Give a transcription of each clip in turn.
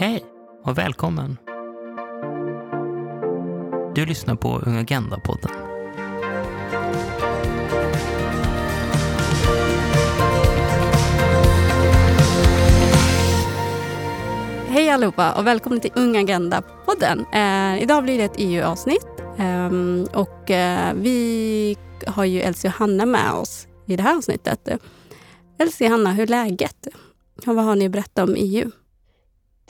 Hej och välkommen! Du lyssnar på Ung Agenda-podden. Hej allihopa och välkommen till Ung Agenda-podden. Eh, idag blir det ett EU-avsnitt eh, och eh, vi har ju Elsie och Hanna med oss i det här avsnittet. Elsie och Hanna, hur är läget? Och vad har ni att berätta om EU?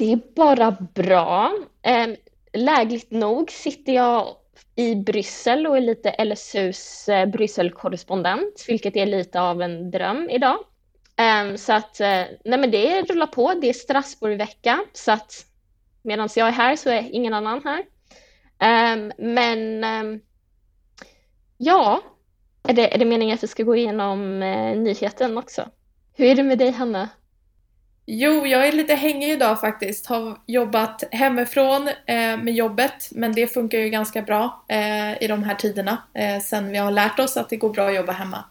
Det är bara bra. Ehm, lägligt nog sitter jag i Bryssel och är lite LSUs eh, Brysselkorrespondent, vilket är lite av en dröm idag. Ehm, så att, eh, nej men det rullar på. Det är Strasbourg-vecka, så att medan jag är här så är ingen annan här. Ehm, men ja, är det, är det meningen att vi ska gå igenom eh, nyheten också? Hur är det med dig, Hanna? Jo, jag är lite hängig idag faktiskt. Har jobbat hemifrån eh, med jobbet, men det funkar ju ganska bra eh, i de här tiderna. Eh, sen vi har lärt oss att det går bra att jobba hemma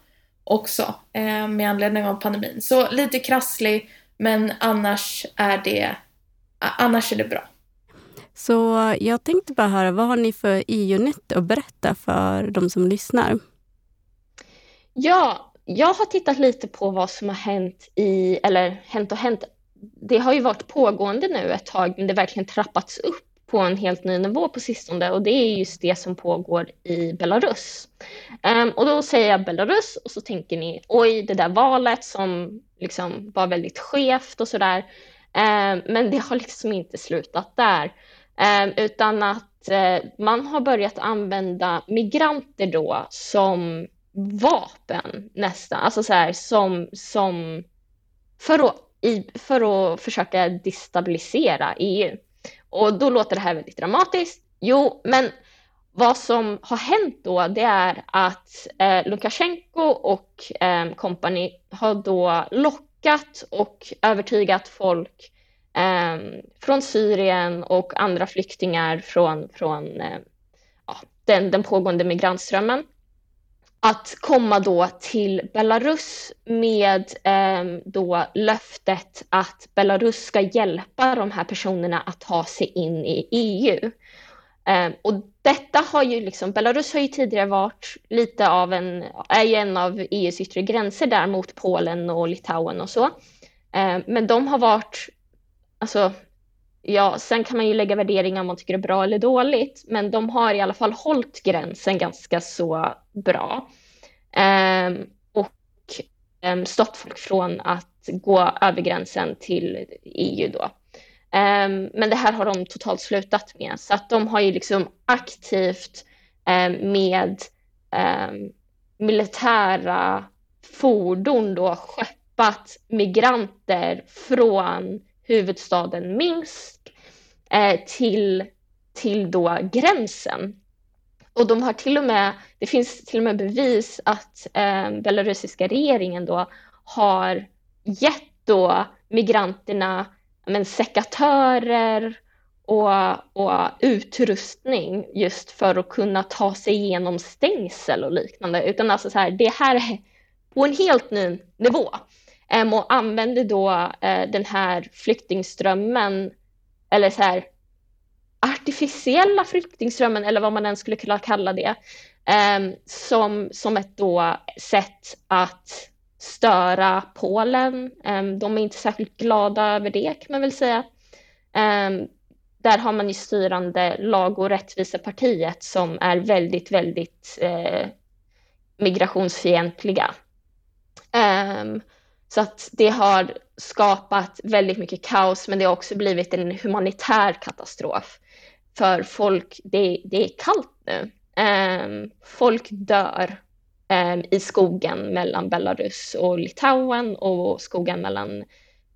också eh, med anledning av pandemin. Så lite krasslig, men annars är det, annars är det bra. Så jag tänkte bara höra, vad har ni för EU-nytt att berätta för de som lyssnar? Ja, jag har tittat lite på vad som har hänt i, eller hänt och hänt. Det har ju varit pågående nu ett tag, men det har verkligen trappats upp på en helt ny nivå på sistone och det är just det som pågår i Belarus. Um, och då säger jag Belarus och så tänker ni oj, det där valet som liksom var väldigt skevt och sådär. Um, men det har liksom inte slutat där, um, utan att uh, man har börjat använda migranter då som vapen nästan, alltså så här som, som för att, i, för att försöka destabilisera EU. Och då låter det här väldigt dramatiskt. Jo, men vad som har hänt då, det är att eh, Lukasjenko och eh, company har då lockat och övertygat folk eh, från Syrien och andra flyktingar från, från eh, ja, den, den pågående migrantströmmen att komma då till Belarus med eh, då löftet att Belarus ska hjälpa de här personerna att ta sig in i EU. Eh, och detta har ju liksom, Belarus har ju tidigare varit lite av en, är ju en av EUs yttre gränser där mot Polen och Litauen och så. Eh, men de har varit, alltså Ja, sen kan man ju lägga värderingar om man tycker det är bra eller dåligt, men de har i alla fall hållit gränsen ganska så bra. Um, och ehm, um, stoppat folk från att gå över gränsen till EU då. Um, men det här har de totalt slutat med, så att de har ju liksom aktivt med militära fordon då skeppat migranter från huvudstaden Minsk eh, till, till då gränsen. Och de har till och med, det finns till och med bevis att eh, belarusiska regeringen då har gett då migranterna men, sekatörer och, och utrustning just för att kunna ta sig igenom stängsel och liknande. Utan alltså så här, det här är på en helt ny nivå och använder då eh, den här flyktingströmmen, eller så här artificiella flyktingströmmen, eller vad man än skulle kunna kalla det, ehm, som, som ett då sätt att störa Polen. Ehm, de är inte särskilt glada över det kan man väl säga. Ehm, där har man ju styrande lag och rättvisepartiet som är väldigt, väldigt eh, migrationsfientliga. Så att det har skapat väldigt mycket kaos, men det har också blivit en humanitär katastrof. För folk, det, det är kallt nu. Um, folk dör um, i skogen mellan Belarus och Litauen och skogen mellan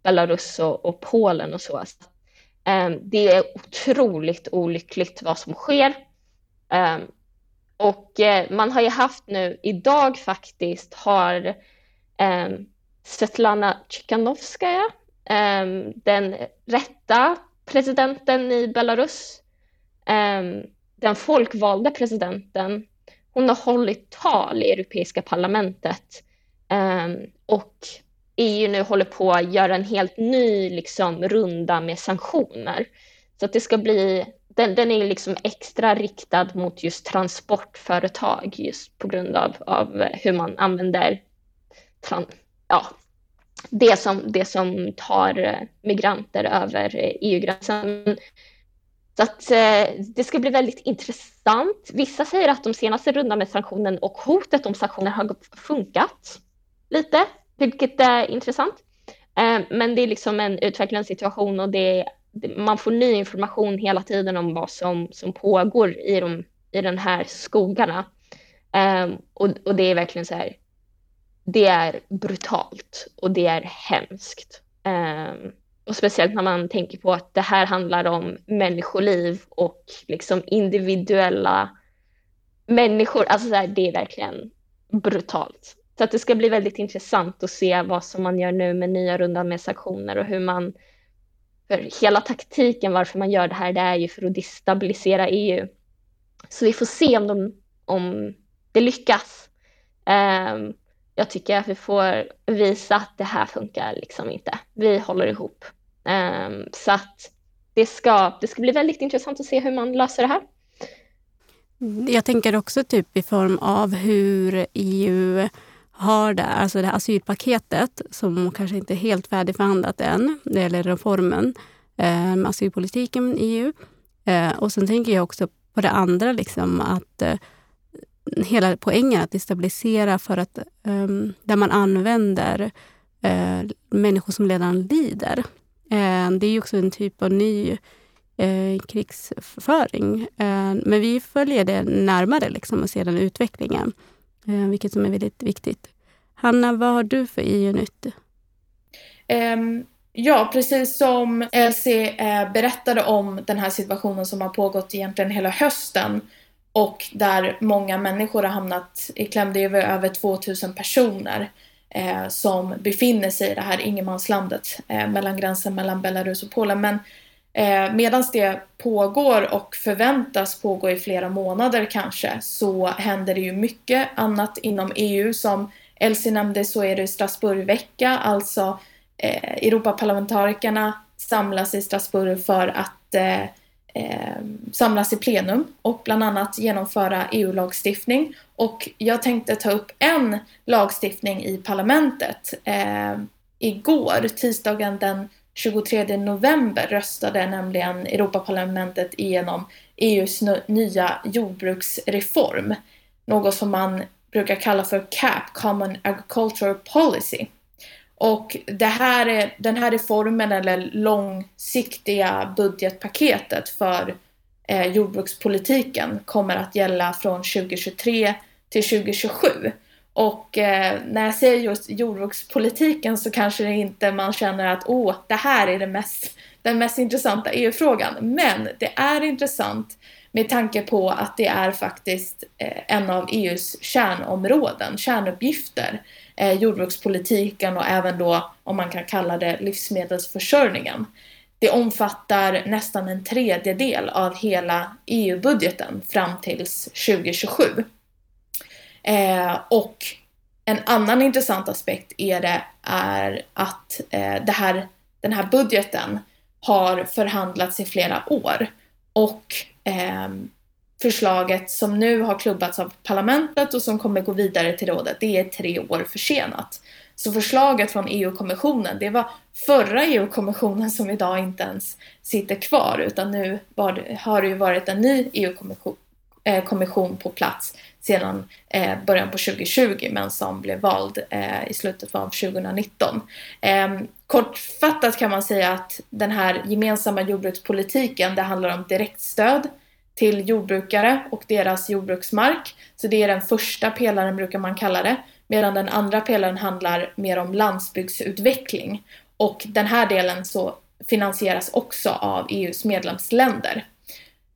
Belarus och, och Polen och så. Um, det är otroligt olyckligt vad som sker. och uh, man har ju haft nu, idag faktiskt, har Svetlana Tsikhanovskaja, ehm, den rätta presidenten i Belarus, ehm, den folkvalda presidenten, hon har hållit tal i Europeiska parlamentet ehm, och EU nu håller på att göra en helt ny liksom, runda med sanktioner. Så att det ska bli, den, den är liksom extra riktad mot just transportföretag just på grund av, av hur man använder tran, ja, det, som, det som tar eh, migranter över eh, EU-gränsen. Så att eh, det ska bli väldigt intressant. Vissa säger att de senaste rundan med sanktionen och hotet om sanktioner har funkat lite, vilket är intressant. Eh, men det är liksom en utvecklande situation och det, man får ny information hela tiden om vad som, som pågår i, de, i den här skogarna. Eh, och, och det är verkligen så här, det är brutalt och det är hemskt. Ehm, och speciellt när man tänker på att det här handlar om människoliv och liksom individuella människor. Alltså så här, det är verkligen brutalt. Så att det ska bli väldigt intressant att se vad som man gör nu med nya rundan med sanktioner och hur man... För hela taktiken varför man gör det här, det är ju för att destabilisera EU. Så vi får se om, de, om det lyckas. Um, jag tycker att vi får visa att det här funkar liksom inte. Vi håller ihop. Um, så att det ska, det ska bli väldigt intressant att se hur man löser det här. Jag tänker också typ i form av hur EU har det, alltså det här asylpaketet som kanske inte är helt färdigförhandlat än, det gäller reformen eh, med asylpolitiken i EU. Eh, och sen tänker jag också på det andra, liksom, att eh, hela poängen att destabilisera för att um, där man använder uh, människor som redan lider. Uh, det är också en typ av ny uh, krigsföring. men vi följer det närmare liksom, och ser den utvecklingen, vilket som är väldigt viktigt. Hanna, vad har du för EU-nytt? Um, ehm, ja, precis som Elsie berättade om den här situationen som har pågått egentligen hela hösten och där många människor har hamnat i kläm. Det är över 2000 personer eh, som befinner sig i det här ingenmanslandet eh, mellan gränsen mellan Belarus och Polen. Men eh, medan det pågår och förväntas pågå i flera månader kanske så händer det ju mycket annat inom EU. Som Elsie nämnde så är det Strasbourgvecka, alltså eh, Europaparlamentarikerna samlas i Strasbourg för att eh, eh, samlas i plenum och bland annat genomföra EU-lagstiftning. Och jag tänkte ta upp en lagstiftning i parlamentet. Eh, igår, tisdagen den 23 november, röstade nämligen Europaparlamentet igenom EUs nya jordbruksreform. Något som man brukar kalla för CAP, Common Agricultural Policy. Och det här, den här reformen, eller långsiktiga budgetpaketet för eh, jordbrukspolitiken kommer att gälla från 2023 till 2027. Och eh, när jag säger just jordbrukspolitiken så kanske det inte man känner att åh, det här är det mest, den mest intressanta EU-frågan. Men det är intressant med tanke på att det är faktiskt eh, en av EUs kärnområden, kärnuppgifter eh, jordbrukspolitiken och även då, om man kan kalla det, livsmedelsförsörjningen. Det omfattar nästan en tredjedel av hela EU-budgeten fram tills 2027. Eh, och en annan intressant aspekt är det är att eh, det här, den här budgeten har förhandlats i flera år och eh, förslaget som nu har klubbats av parlamentet och som kommer gå vidare till rådet, det är tre år försenat. Så förslaget från EU-kommissionen, det var förra EU-kommissionen som idag inte ens sitter kvar, utan nu var, har det ju varit en ny EU-kommission eh, på plats sedan eh, början på 2020, men som blev vald eh, i slutet av 2019. Eh, kortfattat kan man säga att den här gemensamma jordbrukspolitiken, det handlar om direktstöd till jordbrukare och deras jordbruksmark. Så det är den första pelaren brukar man kalla det. Medan den andra pelaren handlar mer om landsbygdsutveckling. Och den här delen så finansieras också av EUs medlemsländer.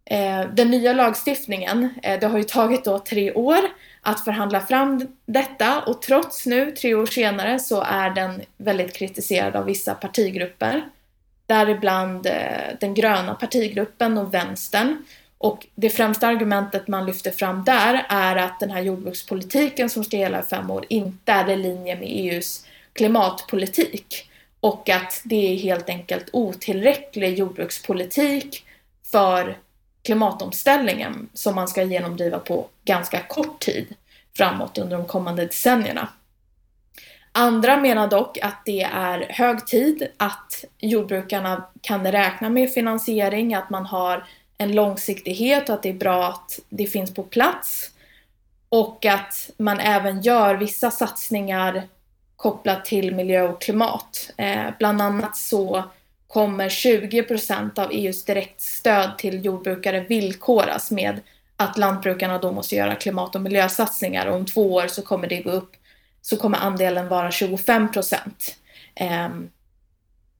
Eh, den nya lagstiftningen, eh, det har ju tagit då tre år att förhandla fram detta och trots nu, tre år senare, så är den väldigt kritiserad av vissa partigrupper. Däribland eh, den gröna partigruppen och vänstern och det främsta argumentet man lyfter fram där är att den här jordbrukspolitiken som ska gälla i fem år inte är i linje med EUs klimatpolitik och att det är helt enkelt otillräcklig jordbrukspolitik för klimatomställningen som man ska genomdriva på ganska kort tid framåt under de kommande decennierna. Andra menar dock att det är hög tid att jordbrukarna kan räkna med finansiering, att man har en långsiktighet och att det är bra att det finns på plats. Och att man även gör vissa satsningar kopplat till miljö och klimat. Eh, bland annat så kommer 20 procent av EUs direktstöd till jordbrukare villkoras med att lantbrukarna då måste göra klimat och miljösatsningar och om två år så kommer det gå upp, så kommer andelen vara 25 procent. Eh,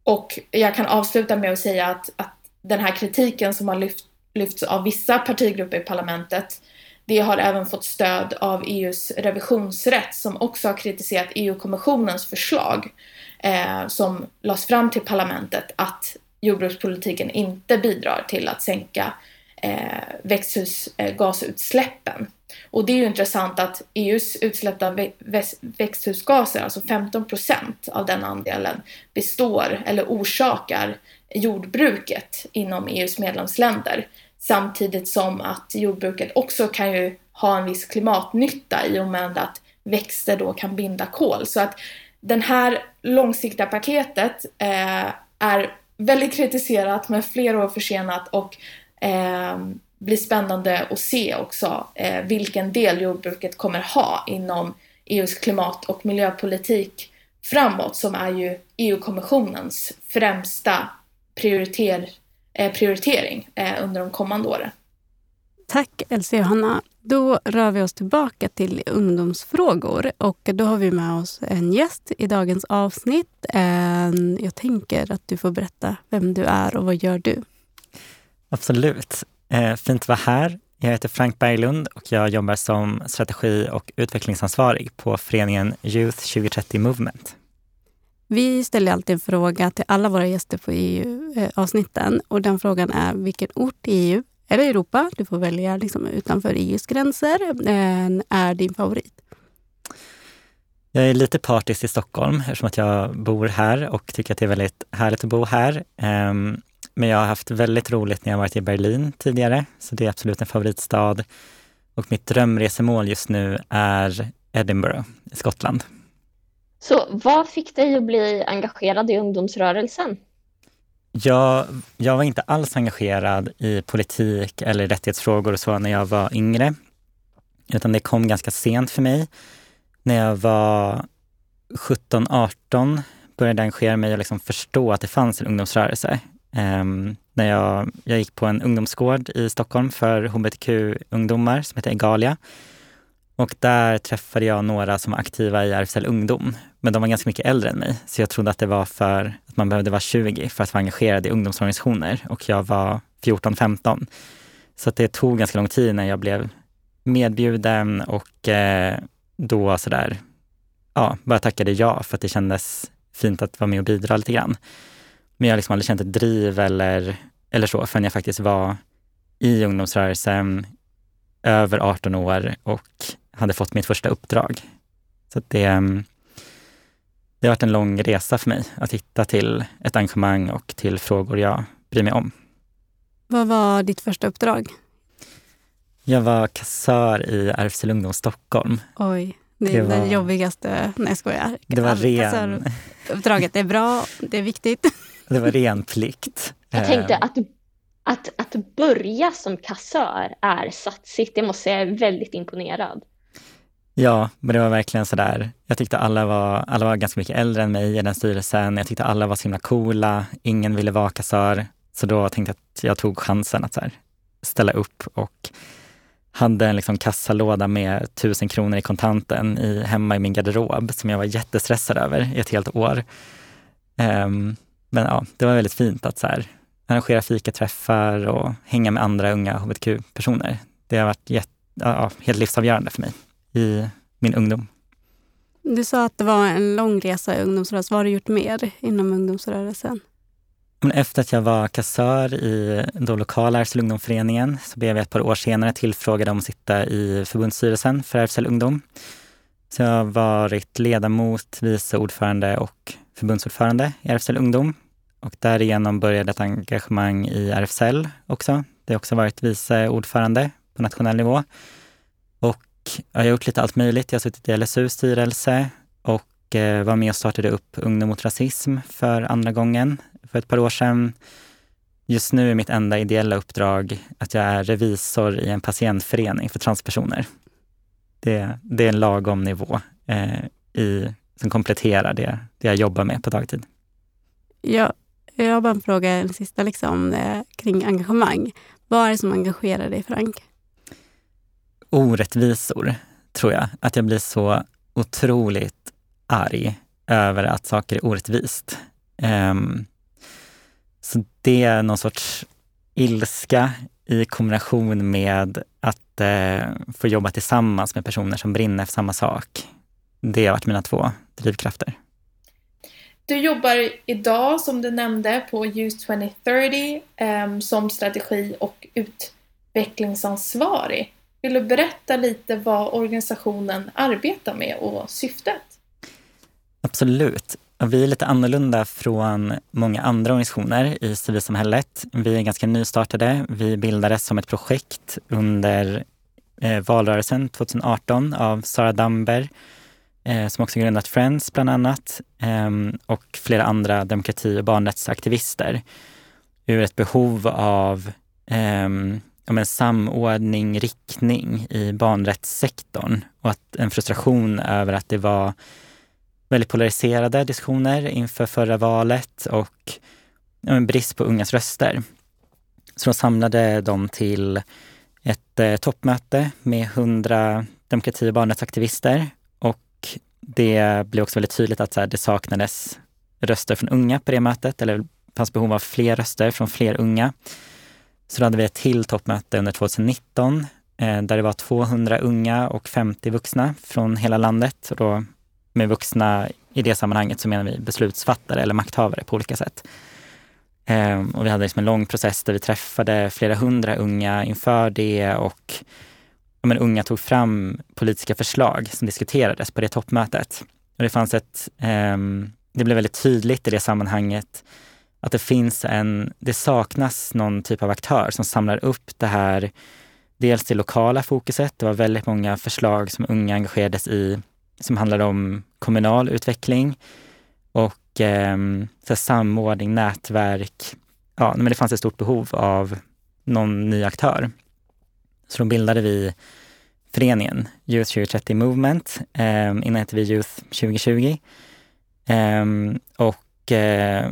och jag kan avsluta med att säga att, att den här kritiken som har lyft, lyfts av vissa partigrupper i parlamentet det har även fått stöd av EUs revisionsrätt som också har kritiserat EU-kommissionens förslag eh, som lades fram till parlamentet att jordbrukspolitiken inte bidrar till att sänka eh, växthusgasutsläppen. Eh, Och det är ju intressant att EUs utsläpp av växthusgaser, alltså 15 procent av den andelen, består eller orsakar jordbruket inom EUs medlemsländer. Samtidigt som att jordbruket också kan ju ha en viss klimatnytta i och med att växter då kan binda kol. Så att den här långsiktiga paketet eh, är väldigt kritiserat men flera år försenat och eh, blir spännande att se också eh, vilken del jordbruket kommer ha inom EUs klimat och miljöpolitik framåt som är ju EU-kommissionens främsta prioriter prioritering eh, under de kommande åren. Tack Elsie och Hanna. Då rör vi oss tillbaka till ungdomsfrågor och då har vi med oss en gäst i dagens avsnitt. Jag tänker att du får berätta vem du är och vad gör du? Absolut. Eh, fint att vara här. Jag heter Frank Berglund och jag jobbar som strategi och utvecklingsansvarig på föreningen Youth 2030 Movement. Vi ställer alltid en fråga till alla våra gäster på EU-avsnitten. Och den frågan är vilken ort i EU eller Europa, du får välja liksom utanför EUs gränser, eh, är din favorit? Jag är lite partisk i Stockholm eftersom att jag bor här och tycker att det är väldigt härligt att bo här. Ehm, men jag har haft väldigt roligt när jag varit i Berlin tidigare, så det är absolut en favoritstad. Och mitt drömresemål just nu är Edinburgh i Skottland. Så vad fick dig att bli engagerad i ungdomsrörelsen? Jag, jag var inte alls engagerad i politik eller rättighetsfrågor och så när jag var yngre. Utan det kom ganska sent för mig. När jag var 17-18 började jag engagera mig och liksom förstå att det fanns en ungdomsrörelse. Um, när jag, jag gick på en ungdomsgård i Stockholm för hbtq-ungdomar som heter Egalia. Och där träffade jag några som var aktiva i RFSL Ungdom. Men de var ganska mycket äldre än mig, så jag trodde att det var för att man behövde vara 20 för att vara engagerad i ungdomsorganisationer. Och jag var 14-15. Så det tog ganska lång tid när jag blev medbjuden och eh, då sådär, ja, bara tackade ja för att det kändes fint att vara med och bidra lite grann. Men jag har liksom aldrig känt ett driv eller, eller så förrän jag faktiskt var i ungdomsrörelsen över 18 år och hade fått mitt första uppdrag. Så det, mm, det har varit en lång resa för mig att hitta till ett engagemang och till frågor jag bryr mig om. Vad var ditt första uppdrag? Jag var kassör i RFSL Ungdom Stockholm. Oj, det är det, var... jobbigaste... Nej, jag skojar. Det var ren... Uppdraget är bra, det är viktigt. Det var ren plikt. Jag tänkte att att, att börja som kassör är satsigt. Det måste jag säga, jag är väldigt imponerad. Ja, men det var verkligen sådär. Jag tyckte alla var, alla var ganska mycket äldre än mig i den styrelsen. Jag tyckte alla var så himla coola. Ingen ville vara kassör. Så då tänkte jag att jag tog chansen att här, ställa upp och hade en liksom kassalåda med tusen kronor i kontanten i, hemma i min garderob som jag var jättestressad över i ett helt år. Um, men ja, det var väldigt fint att så här, arrangera fikaträffar och hänga med andra unga hbtq-personer. Det har varit jätt, ja, helt livsavgörande för mig i min ungdom. Du sa att det var en lång resa i ungdomsrörelsen. Vad har du gjort mer inom ungdomsrörelsen? Efter att jag var kassör i den lokala RFSL Ungdomsföreningen så blev jag ett par år senare tillfrågad om att sitta i förbundsstyrelsen för RFSL Ungdom. Så jag har varit ledamot, vice ordförande och förbundsordförande i RFSL Ungdom. Och därigenom började ett engagemang i RFSL också. Det har också varit vice ordförande på nationell nivå. Och jag har gjort lite allt möjligt. Jag har suttit i LSUs styrelse och eh, var med och startade upp Ungdom mot rasism för andra gången för ett par år sedan. Just nu är mitt enda ideella uppdrag att jag är revisor i en patientförening för transpersoner. Det, det är en lagom nivå eh, i, som kompletterar det, det jag jobbar med på dagtid. Ja, jag har bara en fråga, en sista liksom, eh, kring engagemang. Vad är det som engagerar dig Frank? Orättvisor, tror jag. Att jag blir så otroligt arg över att saker är orättvist. Um, så det är någon sorts ilska i kombination med att uh, få jobba tillsammans med personer som brinner för samma sak. Det har varit mina två drivkrafter. Du jobbar idag, som du nämnde, på Youth 2030 um, som strategi och utvecklingsansvarig. Vill du berätta lite vad organisationen arbetar med och syftet? Absolut. Vi är lite annorlunda från många andra organisationer i civilsamhället. Vi är ganska nystartade. Vi bildades som ett projekt under eh, valrörelsen 2018 av Sara Damber eh, som också grundat Friends bland annat ehm, och flera andra demokrati och barnrättsaktivister ur ett behov av ehm, ja, men samordning, riktning i barnrättssektorn och att en frustration över att det var väldigt polariserade diskussioner inför förra valet och ja, en brist på ungas röster. Så de samlade dem till ett eh, toppmöte med hundra demokrati och barnrättsaktivister och det blev också väldigt tydligt att så här, det saknades röster från unga på det mötet, eller det fanns behov av fler röster från fler unga. Så då hade vi ett till toppmöte under 2019 eh, där det var 200 unga och 50 vuxna från hela landet. Och då med vuxna i det sammanhanget så menar vi beslutsfattare eller makthavare på olika sätt. Ehm, och vi hade liksom en lång process där vi träffade flera hundra unga inför det och ja, men, unga tog fram politiska förslag som diskuterades på det toppmötet. Och det fanns ett, ehm, det blev väldigt tydligt i det sammanhanget att det finns en, det saknas någon typ av aktör som samlar upp det här, dels det lokala fokuset, det var väldigt många förslag som unga engagerades i som handlade om kommunal utveckling och eh, så samordning, nätverk. Ja, men det fanns ett stort behov av någon ny aktör. Så då bildade vi föreningen Youth 2030 Movement. Eh, innan hette vi Youth 2020. Eh, och eh,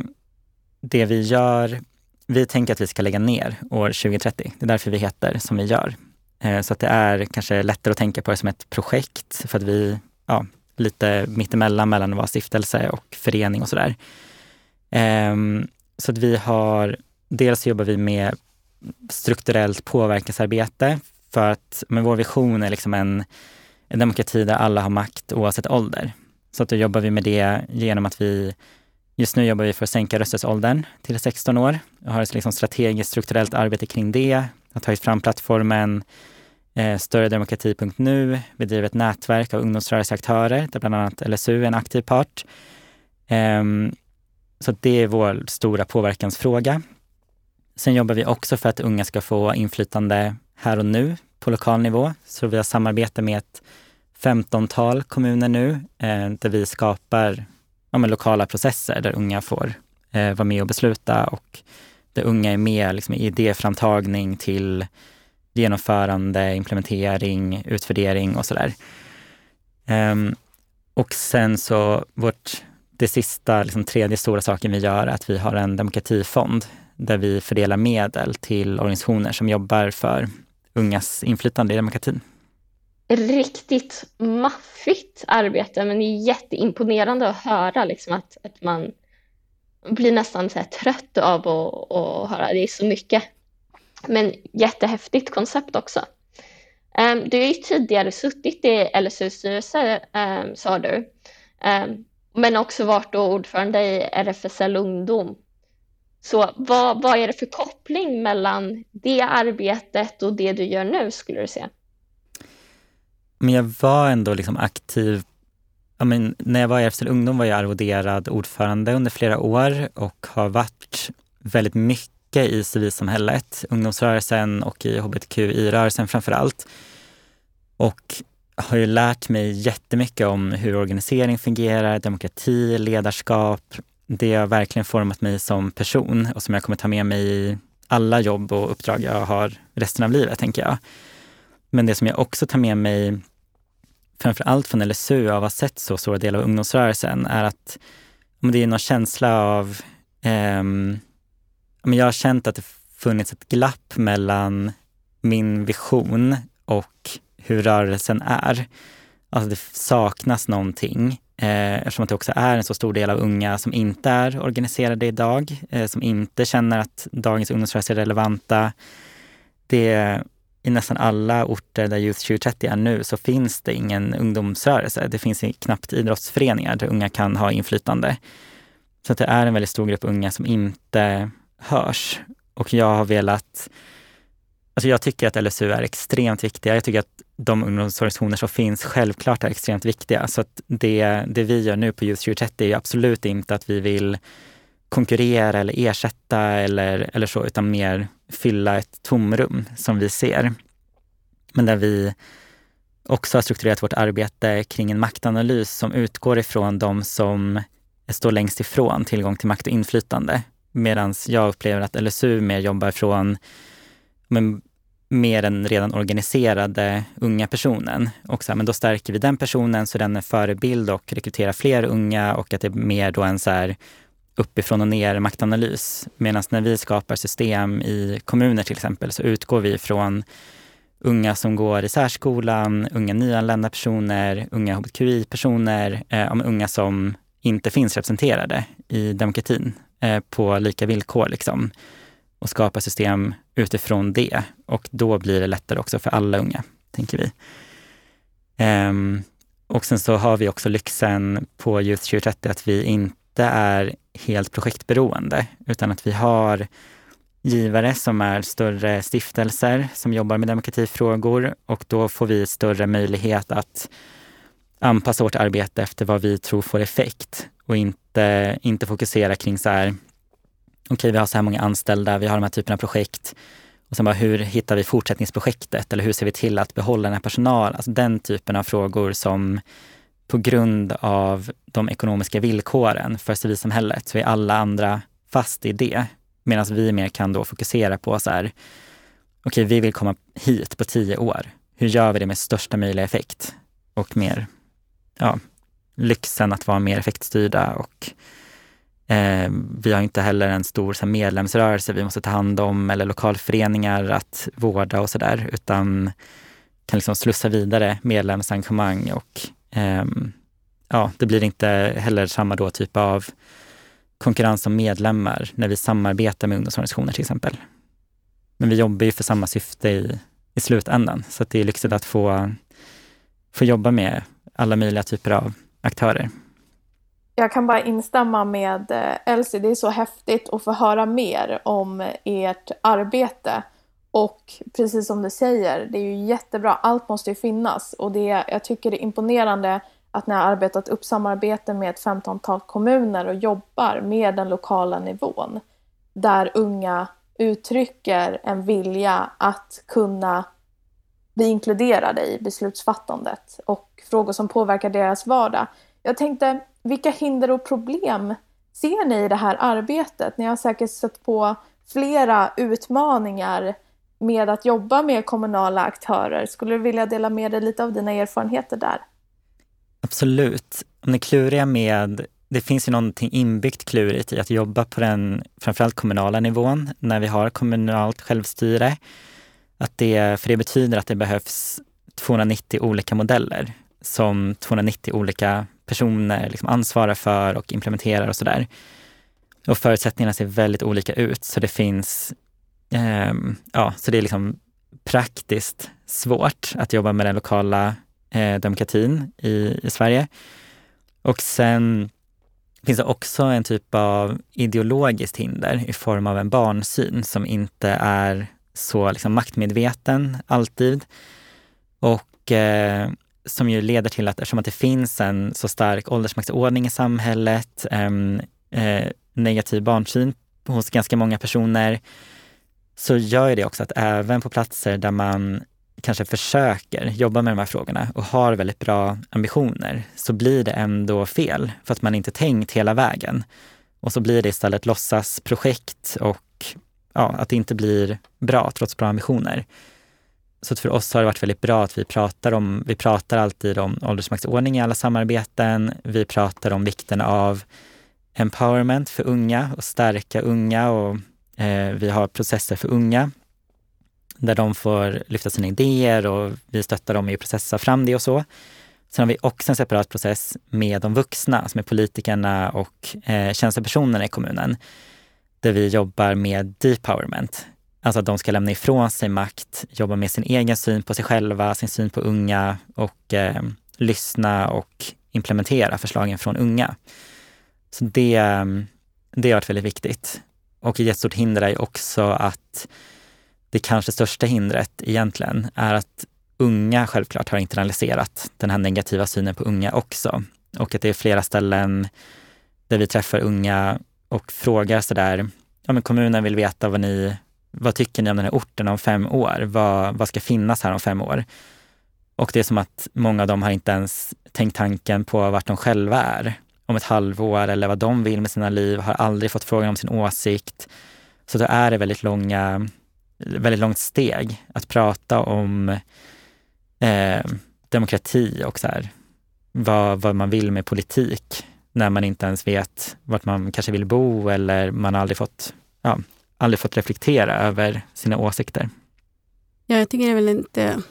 det vi gör, vi tänker att vi ska lägga ner år 2030. Det är därför vi heter som vi gör. Eh, så att det är kanske lättare att tänka på det som ett projekt för att vi ja, lite mittemellan mellan att vara stiftelse och förening och sådär. Ehm, så att vi har, dels jobbar vi med strukturellt påverkansarbete för att men vår vision är liksom en, en demokrati där alla har makt oavsett ålder. Så att då jobbar vi med det genom att vi Just nu jobbar vi för att sänka rösträttsåldern till 16 år. Jag har ett liksom strategiskt strukturellt arbete kring det. Jag har tagit fram plattformen eh, Störredemokrati.nu bedriver ett nätverk av ungdomsrörelseaktörer där bland annat LSU är en aktiv part. Eh, så det är vår stora påverkansfråga. Sen jobbar vi också för att unga ska få inflytande här och nu på lokal nivå. Så vi har samarbete med ett 15-tal kommuner nu eh, där vi skapar ja, lokala processer där unga får eh, vara med och besluta och där unga är med liksom, i idéframtagning till genomförande, implementering, utvärdering och sådär. Um, och sen så vårt, det sista, liksom tredje stora saken vi gör är att vi har en demokratifond där vi fördelar medel till organisationer som jobbar för ungas inflytande i demokratin. Riktigt maffigt arbete, men det är jätteimponerande att höra liksom att, att man blir nästan så trött av att, att höra. Det är så mycket men jättehäftigt koncept också. Um, du har ju tidigare suttit i LSUs styrelse, um, ehm, sa du, um, men också varit ordförande i RFSL Ungdom. Så vad, vad är det för koppling mellan det arbetet och det du gör nu, skulle du säga? Men jag var ändå liksom aktiv. Ja, men när jag var i Järvsö ungdom var jag arvoderad ordförande under flera år och har varit väldigt mycket i civilsamhället, ungdomsrörelsen och i hbtqi-rörelsen framför allt. Och har ju lärt mig jättemycket om hur organisering fungerar, demokrati, ledarskap. Det har verkligen format mig som person och som jag kommer ta med mig i alla jobb och uppdrag jag har resten av livet, tänker jag. Men det som jag också tar med mig, framför allt från LSU, av att ha sett så stora delar av ungdomsrörelsen, är att det är någon känsla av... Eh, jag har känt att det funnits ett glapp mellan min vision och hur rörelsen är. Alltså det saknas någonting eh, eftersom att det också är en så stor del av unga som inte är organiserade idag, eh, som inte känner att dagens ungdomsrörelse är relevanta. Det, i nästan alla orter där Youth 2030 är nu så finns det ingen ungdomsrörelse. Det finns knappt idrottsföreningar där unga kan ha inflytande. Så att det är en väldigt stor grupp unga som inte hörs. Och jag har velat Alltså jag tycker att LSU är extremt viktiga. Jag tycker att de ungdomsorganisationer som finns självklart är extremt viktiga. Så att det, det vi gör nu på Youth 2030 är absolut inte att vi vill konkurrera eller ersätta eller, eller så, utan mer fylla ett tomrum som vi ser. Men där vi också har strukturerat vårt arbete kring en maktanalys som utgår ifrån de som står längst ifrån tillgång till makt och inflytande. Medan jag upplever att LSU mer jobbar från men mer den redan organiserade unga personen. Och så här, men då stärker vi den personen så den är förebild och rekryterar fler unga och att det är mer då en så här uppifrån och ner maktanalys. Medan när vi skapar system i kommuner till exempel så utgår vi från unga som går i särskolan, unga nyanlända personer, unga hbtqi-personer, eh, unga som inte finns representerade i demokratin eh, på lika villkor. Liksom och skapa system utifrån det. Och då blir det lättare också för alla unga, tänker vi. Um, och sen så har vi också lyxen på Youth 2030 att vi inte är helt projektberoende, utan att vi har givare som är större stiftelser som jobbar med demokratifrågor och då får vi större möjlighet att anpassa vårt arbete efter vad vi tror får effekt och inte, inte fokusera kring så här, okej, vi har så här många anställda, vi har de här typerna av projekt. Och sen bara, hur hittar vi fortsättningsprojektet? Eller hur ser vi till att behålla den här personalen? Alltså den typen av frågor som på grund av de ekonomiska villkoren för civilsamhället så är alla andra fast i det. Medan vi mer kan då fokusera på så här, okej, vi vill komma hit på tio år. Hur gör vi det med största möjliga effekt? Och mer, ja, lyxen att vara mer effektstyrda och Eh, vi har inte heller en stor så här, medlemsrörelse vi måste ta hand om eller lokalföreningar att vårda och sådär, utan kan liksom slussa vidare medlemsengagemang och Ehm, ja, det blir inte heller samma då typ av konkurrens om medlemmar när vi samarbetar med ungdomsorganisationer till exempel. Men vi jobbar ju för samma syfte i, i slutändan, så det är lyxigt att få, få jobba med alla möjliga typer av aktörer. Jag kan bara instämma med eh, Elsie. Det är så häftigt att få höra mer om ert arbete. Och precis som du säger, det är ju jättebra. Allt måste ju finnas. Och det, jag tycker det är imponerande att ni har arbetat upp samarbete med ett femtontal kommuner och jobbar med den lokala nivån. Där unga uttrycker en vilja att kunna bli inkluderade i beslutsfattandet och frågor som påverkar deras vardag. Jag tänkte, vilka hinder och problem ser ni i det här arbetet? Ni har säkert sett på flera utmaningar med att jobba med kommunala aktörer. Skulle du vilja dela med dig lite av dina erfarenheter där? Absolut. Det kluriga med det finns ju någonting inbyggt klurigt i att jobba på den framförallt kommunala nivån när vi har kommunalt självstyre. Att det, för det betyder att det behövs 290 olika modeller som 290 olika personer liksom ansvarar för och implementerar och sådär. Och förutsättningarna ser väldigt olika ut, så det finns, Ehm, ja, så det är liksom praktiskt svårt att jobba med den lokala eh, demokratin i, i Sverige. Och sen finns det också en typ av ideologiskt hinder i form av en barnsyn som inte är så liksom maktmedveten alltid. Och eh, som ju leder till att eftersom att det finns en så stark åldersmaktsordning i samhället, ehm, eh, negativ barnsyn hos ganska många personer, så gör det också att även på platser där man kanske försöker jobba med de här frågorna och har väldigt bra ambitioner så blir det ändå fel för att man inte tänkt hela vägen. Och så blir det istället låtsasprojekt och ja, att det inte blir bra trots bra ambitioner. Så för oss har det varit väldigt bra att vi pratar om, vi pratar alltid om åldersmaktsordning i alla samarbeten. Vi pratar om vikten av empowerment för unga och stärka unga och Eh, vi har processer för unga där de får lyfta sina idéer och vi stöttar dem i att processa fram det och så. Sen har vi också en separat process med de vuxna, som är politikerna och eh, tjänstepersonerna i kommunen, där vi jobbar med depowerment. Alltså att de ska lämna ifrån sig makt, jobba med sin egen syn på sig själva, sin syn på unga och eh, lyssna och implementera förslagen från unga. Så det, eh, det har varit väldigt viktigt. Och ett jättestort hinder är också att det kanske största hindret egentligen är att unga självklart har internaliserat den här negativa synen på unga också. Och att det är flera ställen där vi träffar unga och frågar sådär, ja men kommunen vill veta vad ni, vad tycker ni om den här orten om fem år? Vad, vad ska finnas här om fem år? Och det är som att många av dem har inte ens tänkt tanken på vart de själva är om ett halvår eller vad de vill med sina liv, har aldrig fått frågan om sin åsikt. Så då är det väldigt långa väldigt långt steg att prata om eh, demokrati och så här, vad, vad man vill med politik när man inte ens vet vart man kanske vill bo eller man aldrig fått, ja, aldrig fått reflektera över sina åsikter. Ja, jag tycker det är väl inte...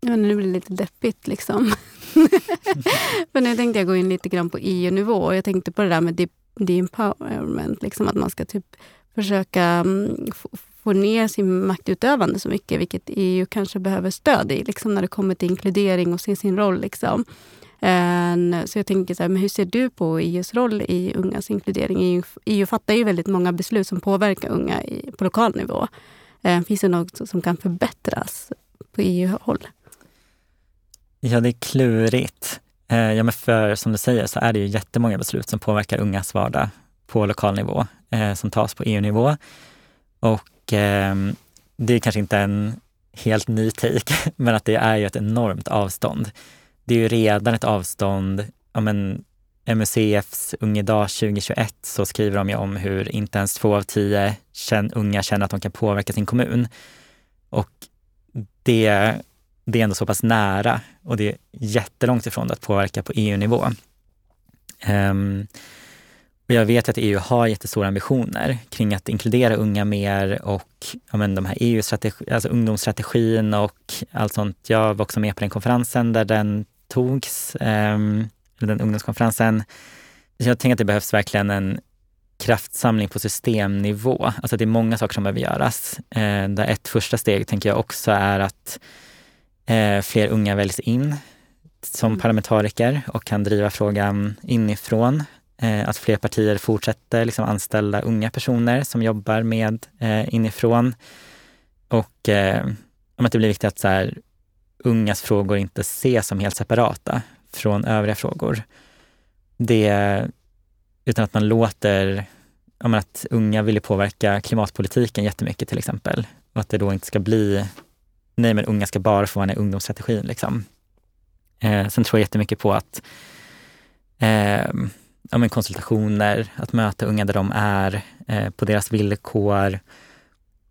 Ja, nu blir det lite deppigt liksom. För nu tänkte jag gå in lite grann på EU-nivå. Jag tänkte på det där med de-empowerment, liksom att man ska typ försöka mm, få ner sin maktutövande så mycket, vilket EU kanske behöver stöd i, liksom när det kommer till inkludering och se sin roll. Liksom. Så jag tänker, så här, men hur ser du på EUs roll i ungas inkludering? EU, EU fattar ju väldigt många beslut som påverkar unga på lokal nivå. Finns det något som kan förbättras på EU-håll? Ja, det är klurigt. Eh, ja, men för som du säger så är det ju jättemånga beslut som påverkar ungas vardag på lokal nivå, eh, som tas på EU-nivå. Och eh, det är kanske inte en helt ny take, men att det är ju ett enormt avstånd. Det är ju redan ett avstånd, ja men MUCFs Ungedag 2021 så skriver de ju om hur inte ens två av tio unga känner att de kan påverka sin kommun. Och det, det är ändå så pass nära och det är jättelångt ifrån att påverka på EU-nivå. Um, ehm, och jag vet att EU har jättestora ambitioner kring att inkludera unga mer och ja, men de här EU alltså ungdomsstrategin och allt sånt. Jag var också med på den konferensen där den togs, um, den ungdomskonferensen. Jag tänker att det behövs verkligen en kraftsamling på systemnivå. Alltså det är många saker som behöver göras. Eh, där ett första steg tänker jag också är att eh, fler unga väljs in som mm. parlamentariker och kan driva frågan inifrån. Eh, att fler partier fortsätter liksom anställa unga personer som jobbar med eh, inifrån. Och eh, att det blir viktigt att så här, ungas frågor inte ses som helt separata från övriga frågor. Det, utan att man låter, att unga vill påverka klimatpolitiken jättemycket till exempel. Och att det då inte ska bli, nej men unga ska bara få vara i ungdomsstrategin. Liksom. Eh, sen tror jag jättemycket på att eh, ja, men konsultationer, att möta unga där de är, eh, på deras villkor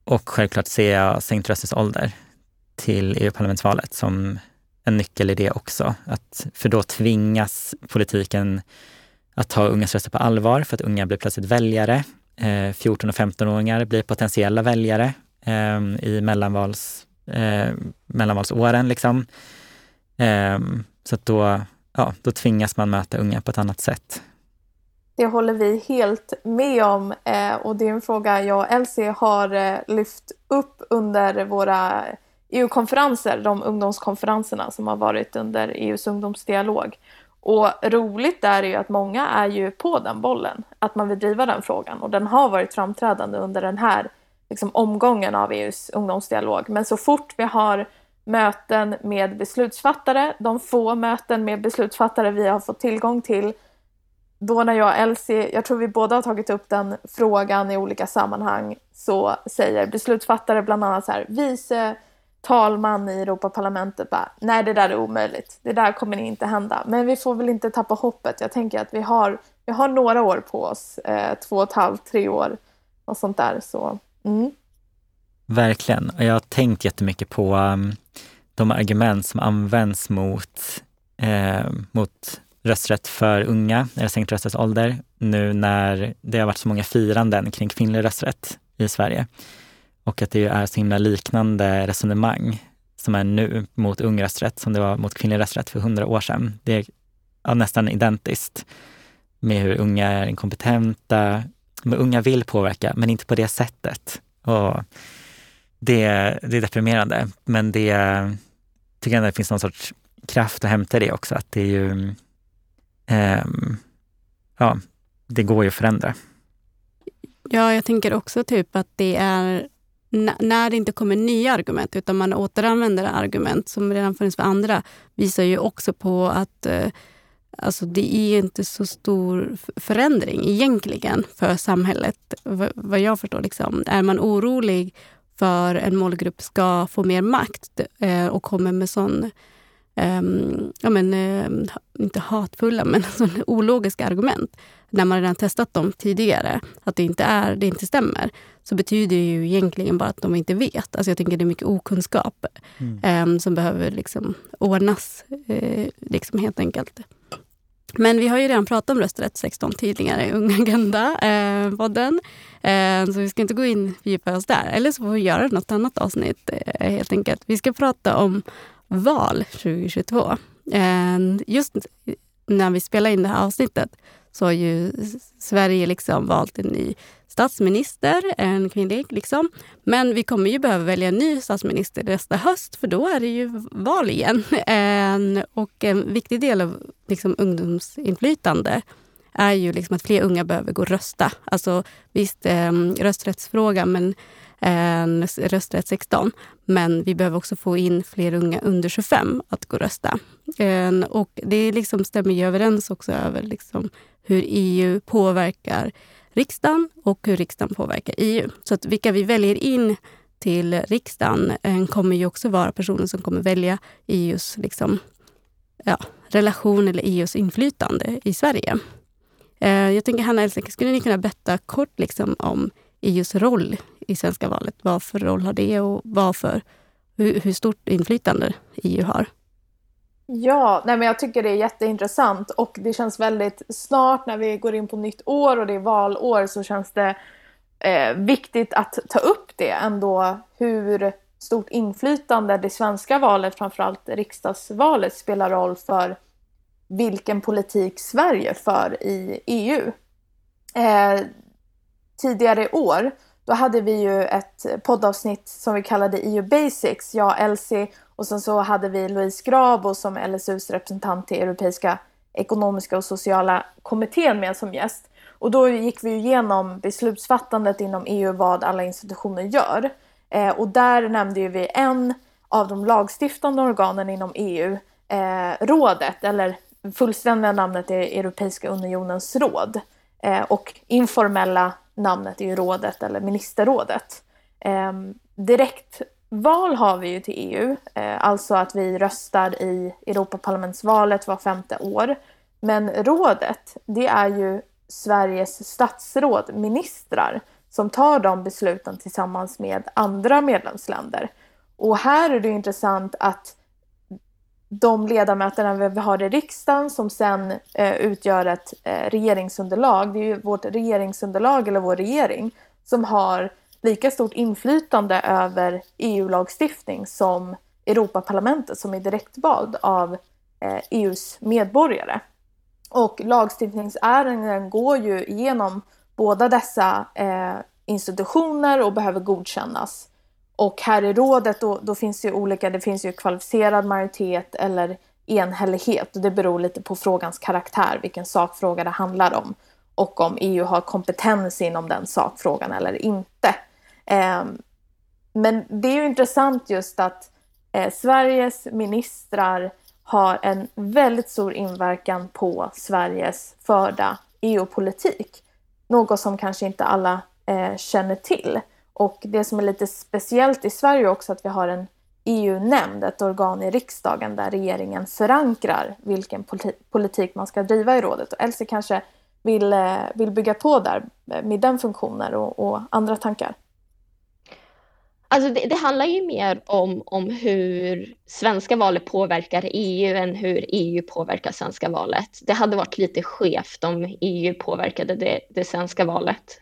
och självklart ser jag sänkt rösträttsålder till EU-parlamentsvalet som en nyckel i det också. Att, för då tvingas politiken att ta ungas röster på allvar för att unga blir plötsligt väljare. Eh, 14 och 15-åringar blir potentiella väljare eh, i mellanvals, eh, mellanvalsåren. Liksom. Eh, så att då, ja, då tvingas man möta unga på ett annat sätt. Det håller vi helt med om eh, och det är en fråga jag och Elsie har eh, lyft upp under våra EU-konferenser, de ungdomskonferenserna som har varit under EUs ungdomsdialog. Och roligt där är ju att många är ju på den bollen, att man vill driva den frågan och den har varit framträdande under den här liksom, omgången av EUs ungdomsdialog. Men så fort vi har möten med beslutsfattare. De få möten med beslutsfattare vi har fått tillgång till då när jag och Elsie, jag tror vi båda har tagit upp den frågan i olika sammanhang, så säger beslutsfattare bland annat så här, vice talman i Europaparlamentet bara, nej det där är omöjligt, det där kommer inte hända. Men vi får väl inte tappa hoppet. Jag tänker att vi har, vi har några år på oss, eh, två och ett halvt, tre år och sånt där. Så, mm. Verkligen, och jag har tänkt jättemycket på um, de argument som används mot, eh, mot rösträtt för unga, eller sänkt rösträttsålder, nu när det har varit så många firanden kring kvinnlig rösträtt i Sverige. Och att det är så himla liknande resonemang som är nu mot ung rösträtt som det var mot kvinnlig rösträtt för hundra år sedan. Det är ja, nästan identiskt med hur unga är inkompetenta. Unga vill påverka, men inte på det sättet. Och det, det är deprimerande, men det tycker jag att det finns någon sorts kraft att hämta i det också. Att det är ju um, ja, det går ju att förändra. Ja, jag tänker också typ att det är när det inte kommer nya argument utan man återanvänder argument som redan funnits för andra visar ju också på att eh, alltså det är inte så stor förändring egentligen för samhället, vad jag förstår. Liksom. Är man orolig för en målgrupp ska få mer makt eh, och kommer med sån um, ja, men, uh, inte hatfulla, men ologiska argument, när man redan testat dem tidigare, att det inte, är, det inte stämmer, så betyder det ju egentligen bara att de inte vet. Alltså jag tänker det är mycket okunskap mm. um, som behöver liksom ordnas, uh, liksom helt enkelt. Men vi har ju redan pratat om rösträtt 16 tidningar i Ung Agenda-podden. Eh, eh, så vi ska inte gå in fördjupa oss där. Eller så får vi göra något annat avsnitt eh, helt enkelt. Vi ska prata om val 2022. Eh, just när vi spelar in det här avsnittet så har ju Sverige liksom valt en ny statsminister, en kvinnlig. Liksom. Men vi kommer ju behöva välja en ny statsminister nästa höst för då är det ju val igen. Och en viktig del av liksom ungdomsinflytande är ju liksom att fler unga behöver gå och rösta. Alltså visst, ehm, rösträttsfrågan, men eh, rösträtt 16. Men vi behöver också få in fler unga under 25 att gå och rösta. Och det liksom stämmer ju överens också över liksom hur EU påverkar riksdagen och hur riksdagen påverkar EU. Så att vilka vi väljer in till riksdagen eh, kommer ju också vara personer som kommer välja EUs liksom, ja, relation eller EUs inflytande i Sverige. Eh, jag tänker Hanna Elsäker, skulle ni kunna berätta kort liksom om EUs roll i svenska valet. Vad för roll har det och varför, hur, hur stort inflytande EU har? Ja, nej men jag tycker det är jätteintressant och det känns väldigt snart när vi går in på nytt år och det är valår så känns det eh, viktigt att ta upp det ändå hur stort inflytande det svenska valet, framförallt riksdagsvalet, spelar roll för vilken politik Sverige för i EU. Eh, tidigare i år då hade vi ju ett poddavsnitt som vi kallade EU Basics, jag, Elsie och sen så hade vi Louise Grabo som LSUs representant till Europeiska ekonomiska och sociala kommittén med som gäst. Och då gick vi igenom beslutsfattandet inom EU, vad alla institutioner gör. Eh, och där nämnde ju vi en av de lagstiftande organen inom EU, eh, rådet, eller fullständiga namnet är Europeiska unionens råd. Eh, och informella namnet är ju rådet eller ministerrådet. Eh, direktval har vi ju till EU, eh, alltså att vi röstar i Europaparlamentsvalet var femte år. Men rådet, det är ju Sveriges statsråd, ministrar, som tar de besluten tillsammans med andra medlemsländer. Och här är det intressant att de ledamöterna vi har i riksdagen som sen eh, utgör ett eh, regeringsunderlag, det är ju vårt regeringsunderlag eller vår regering som har lika stort inflytande över EU-lagstiftning som Europaparlamentet som är direktvald av eh, EUs medborgare. Och lagstiftningsärenden går ju igenom båda dessa eh, institutioner och behöver godkännas. Och här i rådet då, då, finns det ju olika, det finns ju kvalificerad majoritet eller enhällighet det beror lite på frågans karaktär, vilken sakfråga det handlar om och om EU har kompetens inom den sakfrågan eller inte. Eh, men det är ju intressant just att eh, Sveriges ministrar har en väldigt stor inverkan på Sveriges förda EU-politik. Något som kanske inte alla eh, känner till. Och det som är lite speciellt i Sverige också att vi har en EU-nämnd, ett organ i riksdagen där regeringen förankrar vilken politik man ska driva i rådet. Och Elsie kanske vill, eh, vill bygga på där eh, med den funktionen och, och andra tankar. Alltså det, det, handlar ju mer om, om hur svenska valet påverkar EU än hur EU påverkar svenska valet. Det hade varit lite skevt om EU påverkade det, det svenska valet.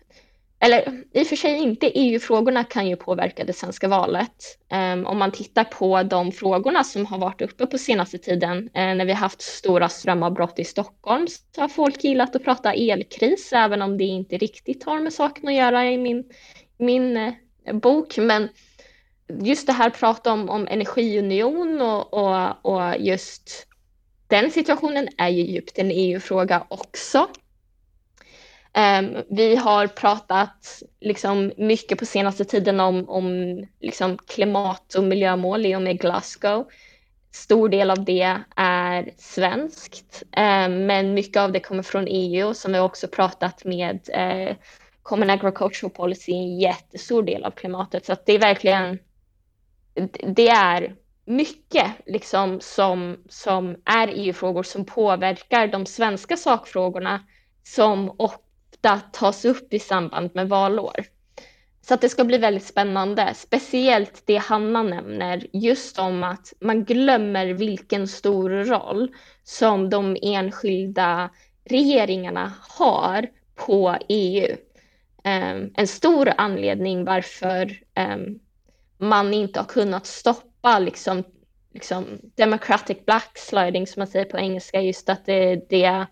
Eller i och för sig inte, EU-frågorna kan ju påverka det svenska valet. Um, om man tittar på de frågorna som har varit uppe på senaste tiden, uh, när vi har haft stora strömavbrott i Stockholm, så har folk gillat att prata elkris, även om det inte riktigt har med saken att göra i min, min uh, bok, men just det här prata om, om energiunion och, och, och just den situationen är ju djupt en EU-fråga också. Um, vi har pratat liksom mycket på senaste tiden om, om liksom klimat och miljömål i och med Glasgow. Stor del av det är svenskt, um, men mycket av det kommer från EU som vi också pratat med uh, Common Agricultural Policy en jättestor del av klimatet. Så att det är verkligen, det är mycket liksom som, som är EU-frågor som påverkar de svenska sakfrågorna som ofta tas upp i samband med valår. Så att det ska bli väldigt spännande, speciellt det Hanna nämner, just om att man glömmer vilken stor roll som de enskilda regeringarna har på EU. Ehm, en stor anledning varför ehm, man inte har kunnat stoppa liksom, liksom democratic backsliding som man säger på engelska, just att det, det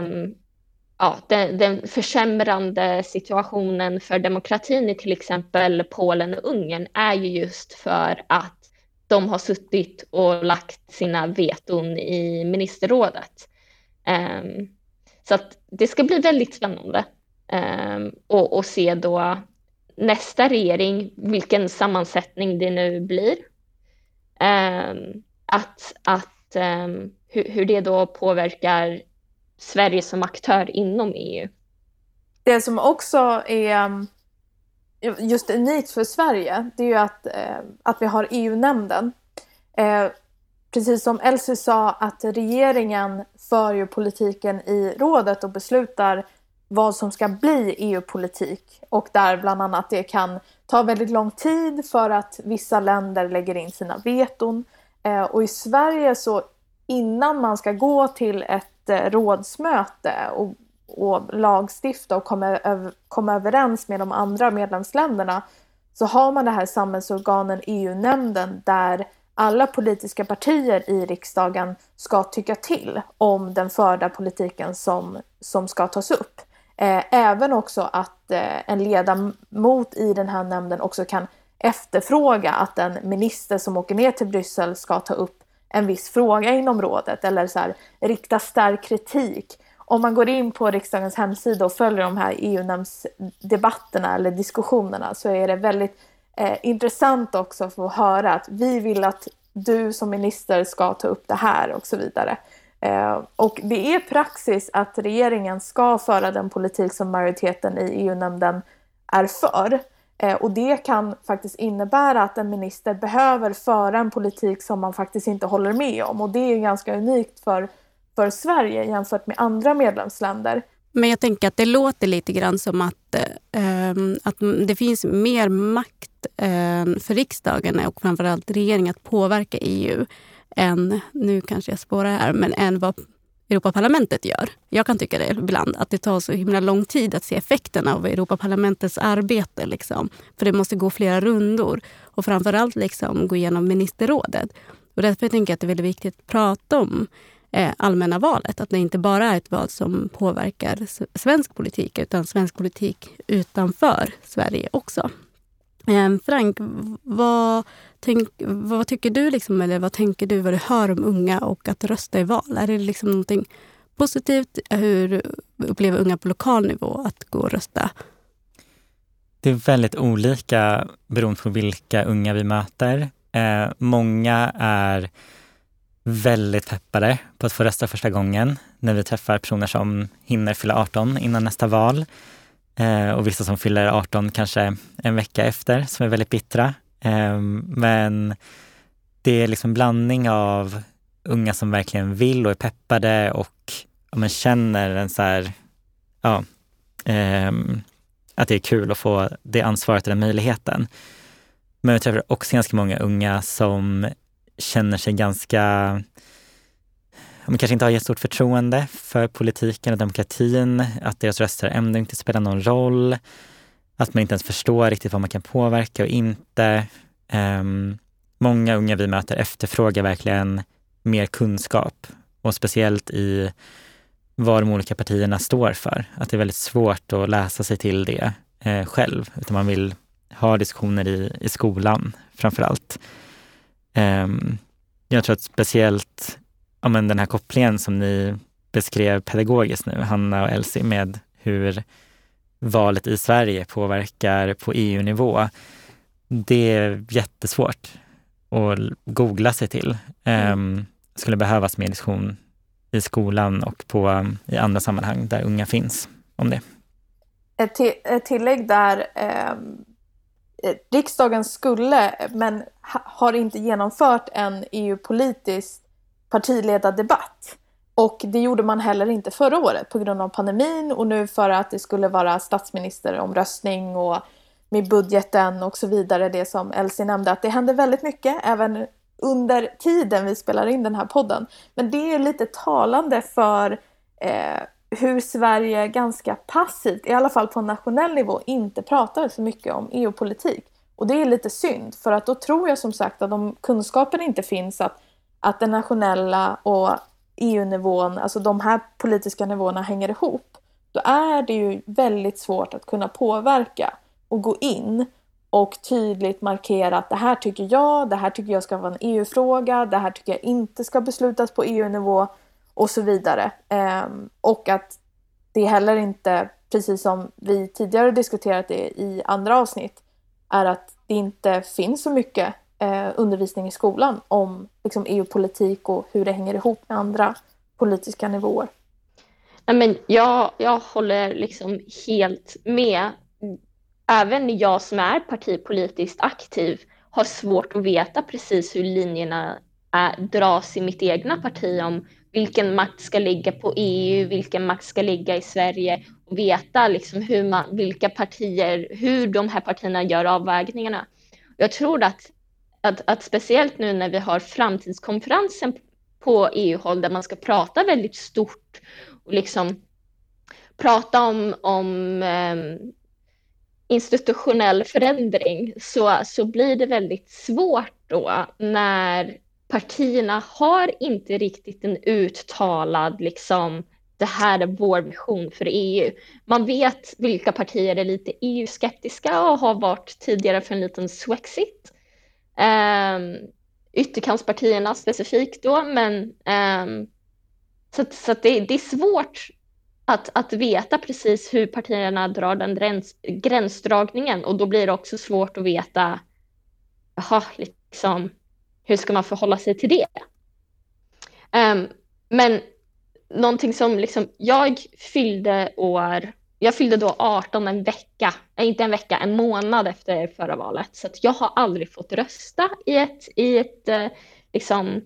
um, ja, den, den försämrande situationen för demokratin i till exempel Polen och Ungern är ju just för att de har suttit och lagt sina veton i ministerrådet. Um, så att det ska bli väldigt spännande. Um, och, och, se då nästa regering, vilken sammansättning det nu blir. Um, att, att um, hur, hur, det då påverkar Sverige som aktör inom EU. Det som också är um, just unikt för Sverige, det är ju att, eh, att vi har EU-nämnden. Eh, precis som Elsie sa, att regeringen för ju politiken i rådet och beslutar vad som ska bli EU-politik och där bland annat det kan ta väldigt lång tid för att vissa länder lägger in sina veton. Eh, och i Sverige så innan man ska gå till ett rådsmöte och, och lagstifta och komma, öv komma överens med de andra medlemsländerna så har man det här samhällsorganen EU-nämnden där alla politiska partier i riksdagen ska tycka till om den förda politiken som, som ska tas upp. Eh, även också att eh, en ledamot i den här nämnden också kan efterfråga att en minister som åker ner till Bryssel ska ta upp en viss fråga inom rådet eller så här, rikta stark kritik. Om man går in på riksdagens hemsida och följer de här EU-nämndsdebatterna eller diskussionerna så är det väldigt eh, intressant också att få höra att vi vill att du som minister ska ta upp det här och så vidare. Eh, och det är praxis att regeringen ska föra den politik som majoriteten i EU-nämnden är för. Eh, och det kan faktiskt innebära att en minister behöver föra en politik som man faktiskt inte håller med om. Och det är ganska unikt för, för Sverige jämfört med andra medlemsländer. Men jag tänker att det låter lite grann som att, eh, ehm, att det finns mer makt eh, för riksdagen och framförallt regeringen att påverka EU än, nu kanske jag spårar här, men än vad Europaparlamentet gör. Jag kan tycka det ibland, att det tar så himla lång tid att se effekterna av Europaparlamentets arbete. Liksom. För det måste gå flera rundor och framförallt liksom gå igenom ministerrådet. Och därför tänker jag att det är väldigt viktigt att prata om eh, allmänna valet. Att det inte bara är ett val som påverkar svensk politik utan svensk politik utanför Sverige också. Ehm, Frank, vad, tänk, vad tycker du, liksom, eller vad tänker du vad du hör om unga och att rösta i val? Är det liksom någonting positivt? Hur upplever unga på lokal nivå att gå och rösta? Det är väldigt olika beroende på vilka unga vi möter. Eh, många är väldigt peppade på att få rösta första gången när vi träffar personer som hinner fylla 18 innan nästa val. Eh, och vissa som fyller 18 kanske en vecka efter som är väldigt bittra. Ehm, men det är liksom blandning av unga som verkligen vill och är peppade och ja, men känner en så här, ja, ehm, att det är kul att få det ansvaret och den möjligheten. Men jag träffar också ganska många unga som känner sig ganska, de kanske inte har jättestort förtroende för politiken och demokratin, att deras röster ändå inte spelar någon roll, att man inte ens förstår riktigt vad man kan påverka och inte. Um, många unga vi möter efterfrågar verkligen mer kunskap och speciellt i vad de olika partierna står för. Att det är väldigt svårt att läsa sig till det eh, själv, utan man vill ha diskussioner i, i skolan framför allt. Um, ehm, jag tror att speciellt ja, men den här kopplingen som ni beskrev pedagogiskt nu, Hanna och Elsie, med hur valet i Sverige påverkar på EU-nivå. Det är jättesvårt att googla sig till. Um, skulle behövas mer diskussion i skolan och på, i andra sammanhang där unga finns om det. Ett, till, ett tillägg där. Eh, riksdagen skulle, men ha, har inte genomfört en EU-politisk partiledardebatt. Och det gjorde man heller inte förra året på grund av pandemin och nu för att det skulle vara statsministeromröstning och med budgeten och så vidare, det som Elsie nämnde, att det hände väldigt mycket även under tiden vi spelar in den här podden. Men det är lite talande för eh, hur Sverige ganska passivt, i alla fall på nationell nivå, inte pratar så mycket om EU-politik. Och det är lite synd, för att då tror jag som sagt att om kunskapen inte finns att, att den nationella och EU-nivån, alltså de här politiska nivåerna hänger ihop, då är det ju väldigt svårt att kunna påverka och gå in och tydligt markera att det här tycker jag, det här tycker jag ska vara en EU-fråga, det här tycker jag inte ska beslutas på EU-nivå och så vidare. Ehm, och att det heller inte, precis som vi tidigare diskuterat det i andra avsnitt, är att det inte finns så mycket eh, undervisning i skolan om liksom, EU-politik och hur det hänger ihop med andra politiska nivåer. Nej, men jag, jag håller liksom helt med även jag som är partipolitiskt aktiv har svårt att veta precis hur linjerna är, dras i mitt egna parti om vilken makt ska ligga på EU, vilken makt ska ligga i Sverige och veta liksom hur man, vilka partier, hur de här partierna gör avvägningarna. Jag tror att, att, att speciellt nu när vi har framtidskonferensen på EU-håll där man ska prata väldigt stort och liksom prata om, om um, institutionell förändring så, så blir det väldigt svårt då när partierna har inte riktigt en uttalad liksom det här är vår vision för EU. Man vet vilka partier är lite EU-skeptiska och har varit tidigare för en liten Swexit. Ehm, ytterkantspartierna specifikt då, men um, så, så det, det, är svårt att, att veta precis hur partierna drar den gräns, gränsdragningen och då blir det också svårt att veta aha, liksom, hur ska man förhålla sig till det? Um, men någonting som liksom, jag fyllde år, jag fyllde då 18 en vecka, eh, inte en vecka, en månad efter förra valet. Så jag har aldrig fått rösta i ett, i ett eh, liksom,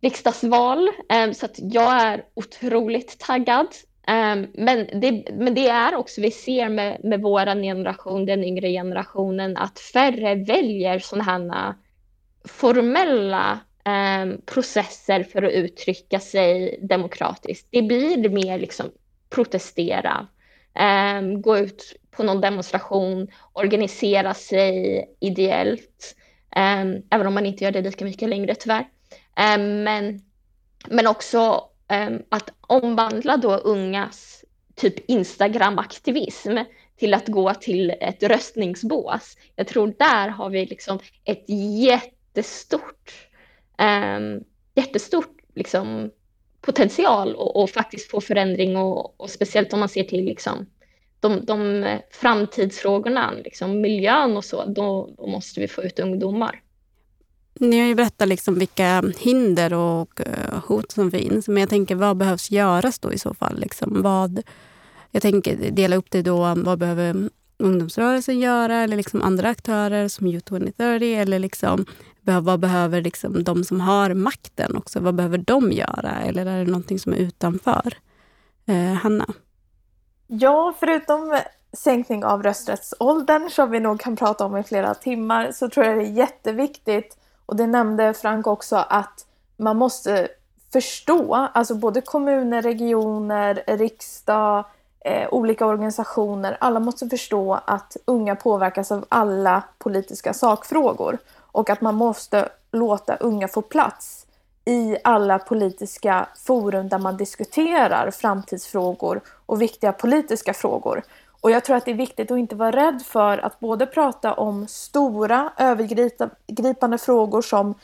riksdagsval. Ehm, så att jag är otroligt taggad. Ehm, men, det, men det är också, vi ser med, med vår generation, den yngre generationen, att färre väljer sådana här formella ehm, processer för att uttrycka sig demokratiskt. Det blir mer liksom protestera, Ehm, gå ut på någon demonstration, organisera sig ideellt, ehm, även om man inte gör det lika mycket längre tyvärr. Ehm, men, men också att omvandla då ungas typ Instagram-aktivism till att gå till ett röstningsbås. Jag tror där har vi liksom ett jättestort, um, jättestort liksom, potential och, och, faktiskt få förändring och, och, speciellt om man ser till liksom, de, de eh, framtidsfrågorna, liksom miljön och så, då, då måste vi få ut ungdomar. ni har ju berättat liksom vilka hinder och eh, hot som finns. Men jag tänker, vad behövs göras då i så fall? Liksom, vad, jag tänker dela upp det då. Vad behöver ungdomsrörelsen göra? Eller liksom andra aktörer som Youth 2030? Eller liksom, vad behöver liksom de som har makten också? Vad behöver de göra? Eller är det någonting som är utanför? Eh, Hanna? Ja, förutom sänkning av rösträttsåldern som vi nog kan prata om i flera timmar så tror jag det är jätteviktigt och det nämnde Frank också att man måste förstå, alltså både kommuner, regioner, riksdag, eh, olika organisationer, alla måste förstå att unga påverkas av alla politiska sakfrågor och att man måste låta unga få plats i alla politiska forum där man diskuterar framtidsfrågor och viktiga politiska frågor. Och jag tror att det är viktigt att inte vara rädd för att både prata om stora övergripande frågor som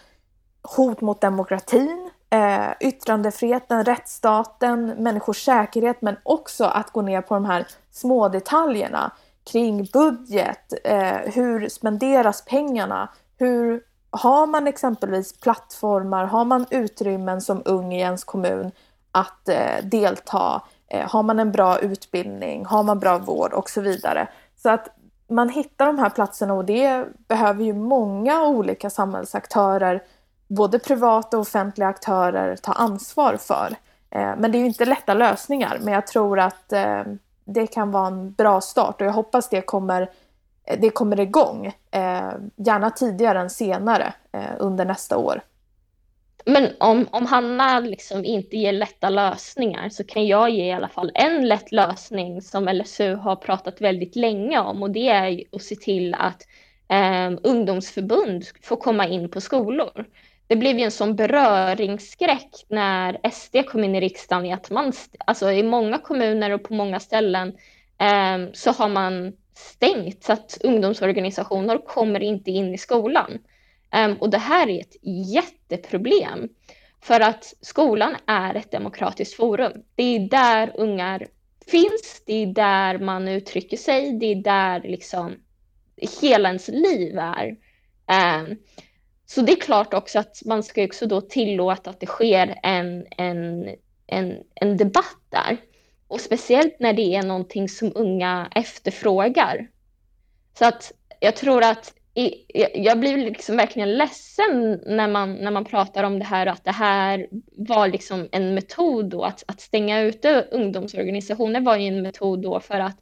hot mot demokratin, eh, yttrandefriheten, rättsstaten, människors säkerhet men också att gå ner på de här små detaljerna kring budget, eh, hur spenderas pengarna, hur har man exempelvis plattformar, har man utrymmen som ung i ens kommun att eh, delta? Eh, har man en bra utbildning? Har man bra vård? Och så vidare. Så att man hittar de här platserna och det behöver ju många olika samhällsaktörer, både privata och offentliga aktörer, ta ansvar för. Eh, men det är ju inte lätta lösningar, men jag tror att eh, det kan vara en bra start och jag hoppas det kommer, eh, det kommer igång, gärna tidigare än senare under nästa år. Men om, om Hanna liksom inte ger lätta lösningar så kan jag ge i alla fall en lätt lösning som LSU har pratat väldigt länge om och det är att se till att eh, ungdomsförbund får komma in på skolor. Det blev ju en sån beröringsskräck när SD kom in i riksdagen i att man, alltså i många kommuner och på många ställen eh, så har man stängt så att ungdomsorganisationer kommer inte in i skolan. Um, och det här är ett jätteproblem. För att skolan är ett demokratiskt forum. Det är där ungar finns, det är där man uttrycker sig, det är där liksom hela ens liv är. Ehm, så det är klart också att man ska också då tillåta att det sker en, en, en, en debatt där. Och speciellt när det är någonting som unga efterfrågar. Så att jag tror att jag blir liksom verkligen ledsen när man, när man pratar om det här att det här var liksom en metod då att, att stänga ute ungdomsorganisationer var ju en metod då för att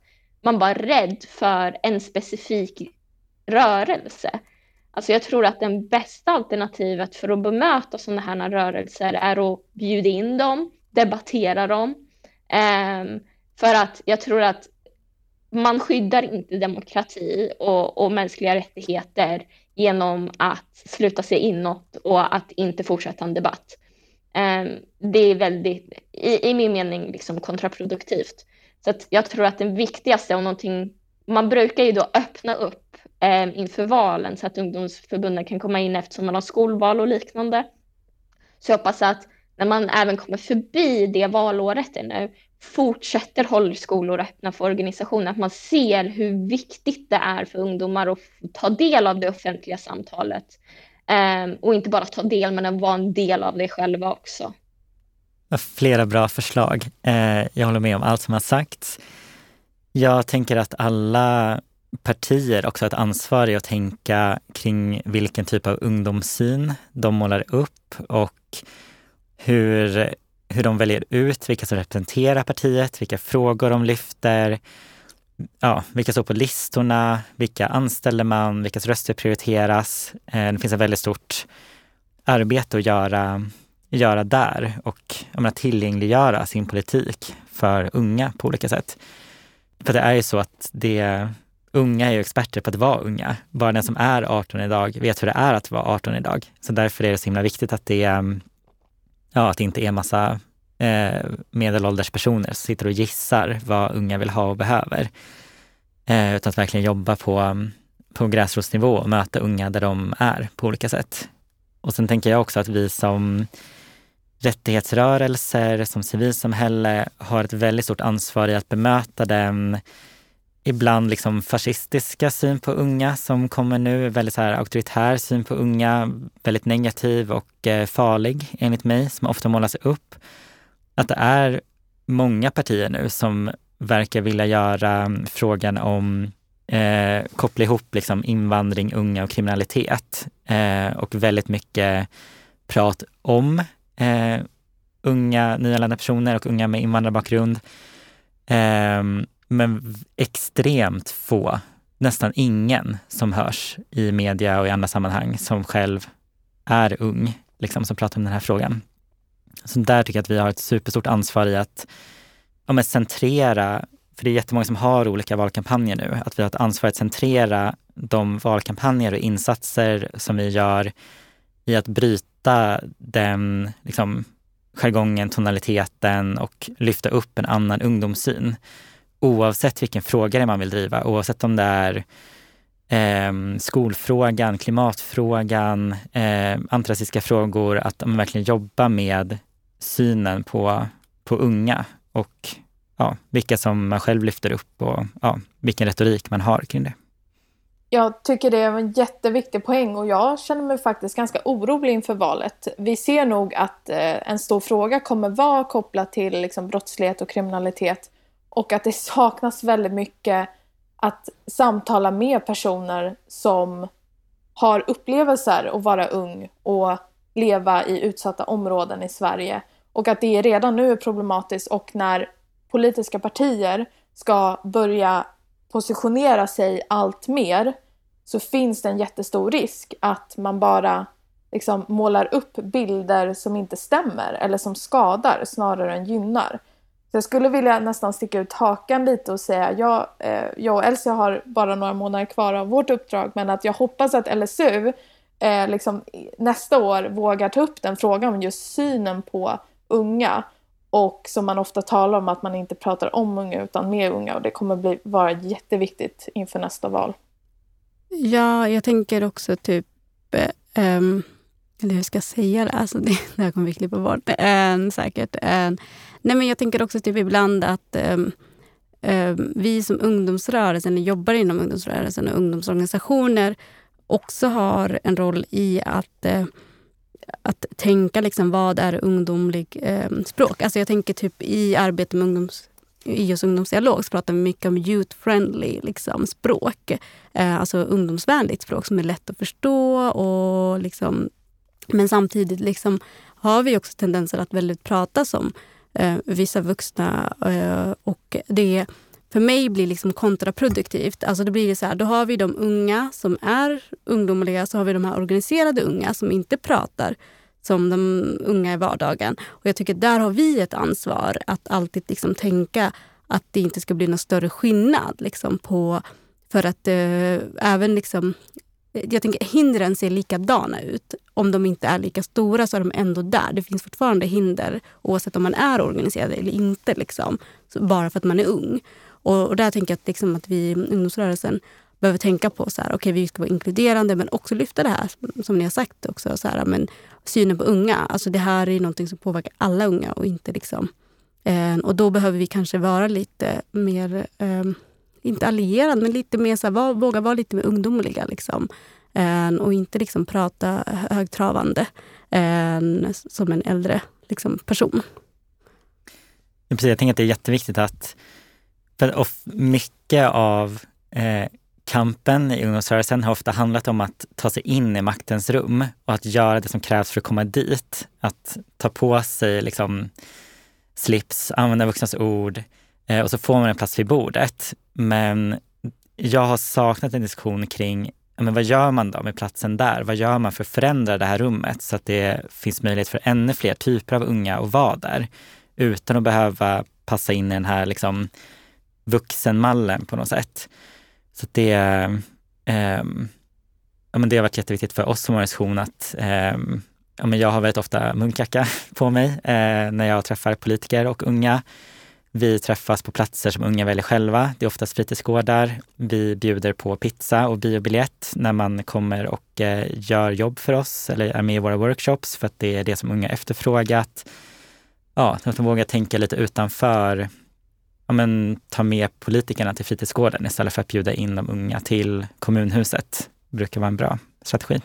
man var rädd för en specifik rörelse. Alltså jag tror att det bästa alternativet för att bemöta sådana här rörelser är att bjuda in dem, debattera dem. Um, för att jag tror att man skyddar inte demokrati och, och mänskliga rättigheter genom att sluta sig inåt och att inte fortsätta en debatt. Um, det är väldigt, i, i min mening, liksom kontraproduktivt. Så att jag tror att det viktigaste och någonting, man brukar ju då öppna upp eh, inför valen så att ungdomsförbunden kan komma in eftersom man har skolval och liknande. Så jag hoppas att när man även kommer förbi det valåret nu fortsätter hålla skolor öppna för organisationer, att man ser hur viktigt det är för ungdomar att ta del av det offentliga samtalet. Um, och inte bara ta del, men att vara en del av det själva också. Flera bra förslag. Eh, jag håller med om allt som har sagts. Jag tänker att alla partier också har ett ansvar i att tänka kring vilken typ av ungdomssyn de målar upp och hur hur de väljer ut vilka som representerar partiet, vilka frågor de lyfter, ja, vilka står på listorna, vilka anställer man, vilkas röster prioriteras. Eh, det finns ett väldigt stort arbete att göra, göra där och jag menar, tillgängliggöra sin politik för unga på olika sätt. För det är ju så att det, unga är ju experter på att vara unga. Bara den som är 18 idag vet hur det är att vara 18 idag. Så därför är det så himla viktigt att det ehm, ja, att det inte är massa eh, medelålders personer som sitter och gissar vad unga vill ha och behöver. Eh, utan att verkligen jobba på, på gräsrotsnivå och möta unga där de är på olika sätt. Och sen tänker jag också att vi som rättighetsrörelser, som civilsamhälle har ett väldigt stort ansvar i att bemöta den ibland liksom fascistiska syn på unga som kommer nu. Väldigt så här auktoritär syn på unga, väldigt negativ och eh, farlig enligt mig, som ofta målas upp. Att det är många partier nu som verkar vilja göra mm, frågan om eh, koppla ihop liksom invandring, unga och kriminalitet. Eh, och väldigt mycket prat om eh, unga nyanlända personer och unga med invandrarbakgrund. Eh, men extremt få, nästan ingen som hörs i media och i andra sammanhang som själv är ung, liksom, som pratar om den här frågan. Så där tycker jag att vi har ett superstort ansvar i att ja, centrera, för det är jättemånga som har olika valkampanjer nu, att vi har ett ansvar att centrera de valkampanjer och insatser som vi gör i att bryta den liksom, jargongen, tonaliteten och lyfta upp en annan ungdomssyn oavsett vilken fråga det är man vill driva, oavsett om det är eh, skolfrågan, klimatfrågan, eh, antirasistiska frågor, att man verkligen jobbar med synen på, på unga och ja, vilka som man själv lyfter upp och ja, vilken retorik man har kring det. Jag tycker det är en jätteviktig poäng och jag känner mig faktiskt ganska orolig inför valet. Vi ser nog att eh, en stor fråga kommer vara kopplat till liksom, brottslighet och kriminalitet och att det saknas väldigt mycket att samtala med personer som har upplevelser att vara ung och leva i utsatta områden i Sverige. Och att det redan nu är problematiskt och när politiska partier ska börja positionera sig allt mer så finns det en jättestor risk att man bara liksom målar upp bilder som inte stämmer eller som skadar snarare än gynnar. Så jag skulle vilja nästan sticka ut hakan lite och säga, jag, eh, jag och Elsie har bara några månader kvar av vårt uppdrag, men att jag hoppas att LSU eh, liksom, nästa år vågar ta upp den frågan om just synen på unga. Och som man ofta talar om att man inte pratar om unga utan med unga och det kommer bli, vara jätteviktigt inför nästa val. Ja, jag tänker också typ eh, um eller hur ska jag säga det? Alltså det, det här kommer vi klippa bort äh, säkert. Äh, nej men jag tänker också typ ibland att äh, vi som ungdomsrörelsen, eller jobbar inom ungdomsrörelsen och ungdomsorganisationer också har en roll i att eh, att tänka liksom, vad är ungdomlig eh, språk. Alltså jag tänker typ i arbetet med ungdoms, i just ungdomsdialog så pratar vi mycket om youth-friendly liksom, språk. Eh, alltså ungdomsvänligt språk som är lätt att förstå och liksom men samtidigt liksom har vi också tendenser att väldigt prata som eh, vissa vuxna. Eh, och det för mig blir liksom kontraproduktivt. Alltså det blir så här, då har vi de unga som är ungdomliga, så har vi de här organiserade unga som inte pratar som de unga i vardagen. Och jag tycker där har vi ett ansvar att alltid liksom tänka att det inte ska bli någon större skillnad liksom på för att eh, även liksom jag tänker hindren ser likadana ut. Om de inte är lika stora så är de ändå där. Det finns fortfarande hinder oavsett om man är organiserad eller inte. Liksom, bara för att man är ung. Och, och där tänker jag att, liksom, att vi i ungdomsrörelsen behöver tänka på så här, okay, vi ska vara inkluderande men också lyfta det här som ni har sagt också. Så här, men synen på unga. Alltså det här är någonting som påverkar alla unga och inte liksom... Eh, och då behöver vi kanske vara lite mer eh, inte allierad, men lite mer så här, var, våga vara lite mer ungdomliga. Liksom. Eh, och inte liksom prata högtravande eh, som en äldre liksom, person. Ja, precis, jag tänker att det är jätteviktigt att för mycket av eh, kampen i ungdomsrörelsen har ofta handlat om att ta sig in i maktens rum och att göra det som krävs för att komma dit. Att ta på sig liksom, slips, använda vuxnas ord eh, och så får man en plats vid bordet. Men jag har saknat en diskussion kring men vad gör man då med platsen där? Vad gör man för att förändra det här rummet så att det finns möjlighet för ännu fler typer av unga att vara där utan att behöva passa in i den här liksom, vuxenmallen på något sätt. Så det, eh, ja, men det har varit jätteviktigt för oss som organisation att eh, ja, men jag har väldigt ofta munkjacka på mig eh, när jag träffar politiker och unga. Vi träffas på platser som unga väljer själva. Det är oftast fritidsgårdar. Vi bjuder på pizza och biobiljett när man kommer och eh, gör jobb för oss eller är med i våra workshops för att det är det som unga efterfrågat. Ja, att de vågar tänka lite utanför ja, men, ta med politikerna till fritidsgården istället för att bjuda in de unga till kommunhuset. brukar vara en bra strategi.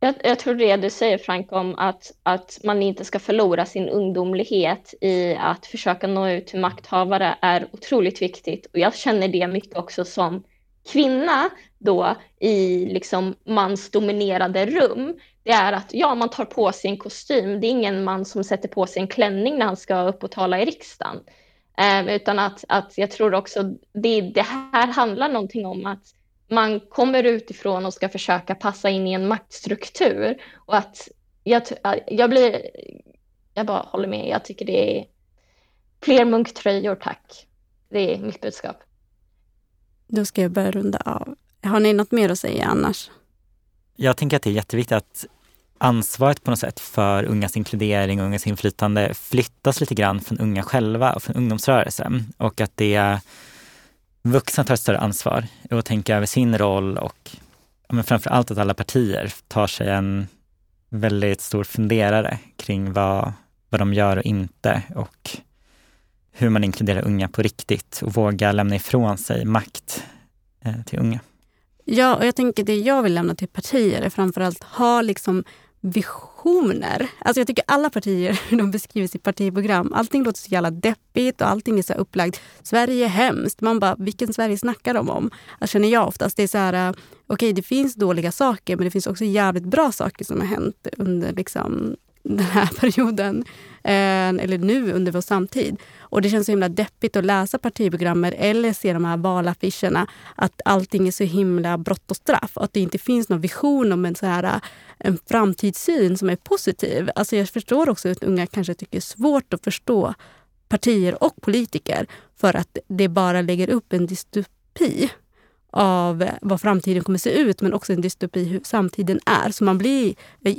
Jag, jag, tror det du säger Frank om att, att man inte ska förlora sin ungdomlighet i att försöka nå ut till makthavare är otroligt viktigt. Och jag känner det mycket också som kvinna då i liksom mansdominerade rum. Det är att ja, man tar på sig en kostym. Det är ingen man som sätter på sig en klänning när han ska upp och tala i riksdagen. Eh, utan att, att jag tror också det, det här handlar någonting om att man kommer utifrån och ska försöka passa in i en maktstruktur. Och att jag, jag blir, jag bara håller med, jag tycker det är fler munktröjor tack. Det är mitt budskap. Då ska jag börja runda av. Har ni något mer att säga annars? Jag tänker att det är jätteviktigt att ansvaret på något sätt för ungas inkludering och ungas inflytande flyttas lite grann från unga själva och från ungdomsrörelsen. Och att det vuxna tar ett större ansvar och tänker över sin roll och men framför allt att alla partier tar sig en väldigt stor funderare kring vad, vad de gör och inte och hur man inkluderar unga på riktigt och vågar lämna ifrån sig makt eh, till unga. Ja, och jag tänker det jag vill lämna till partier är framförallt ha liksom visioner. Alltså jag tycker alla partier de beskriver sitt partiprogram. Allting låter så jävla deppigt och allting är så upplagt. Sverige är hemskt. Man bara, vilken Sverige snackar de om? Alltså känner jag oftast. Det är så här, eh, okej okay, det finns dåliga saker men det finns också jävligt bra saker som har hänt under liksom, den här perioden. Eh, eller nu under vår samtid. Och det känns så himla deppigt att läsa partiprogrammet eller se de här valaffischerna. Att allting är så himla brott och straff. Och att det inte finns någon vision om en, så här, eh, en framtidssyn som är positiv. Alltså jag förstår också att unga kanske tycker det är svårt att förstå partier och politiker för att det bara lägger upp en dystopi av vad framtiden kommer se ut men också en dystopi hur samtiden är. Så man blir eh,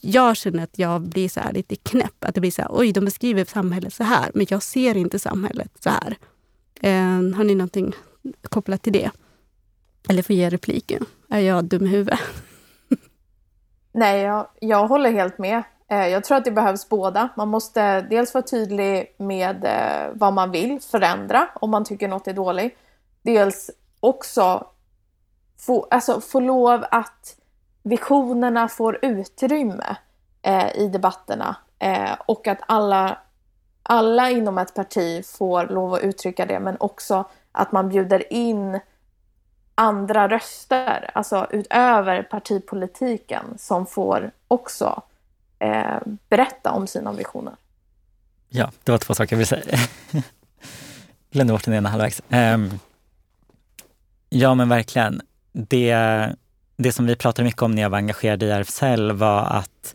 jag känner att jag blir så lite knäpp. Att det blir så här, oj, de beskriver samhället så här, men jag ser inte samhället så här. Eh, har ni någonting kopplat till det? Eller får ge repliken. Är jag dum i huvudet? Nej, jag, jag håller helt med. Eh, jag tror att det behövs båda. Man måste dels vara tydlig med eh, vad man vill förändra om man tycker något är dåligt. Dels också få, alltså, få lov att visionerna får utrymme eh, i debatterna eh, och att alla, alla inom ett parti får lov att uttrycka det men också att man bjuder in andra röster, alltså utöver partipolitiken som får också eh, berätta om sina visioner. Ja, det var två saker jag ville säga. Glömde bort den ena halvvägs. Um, ja, men verkligen. Det, det som vi pratade mycket om när jag var engagerad i RFSL var att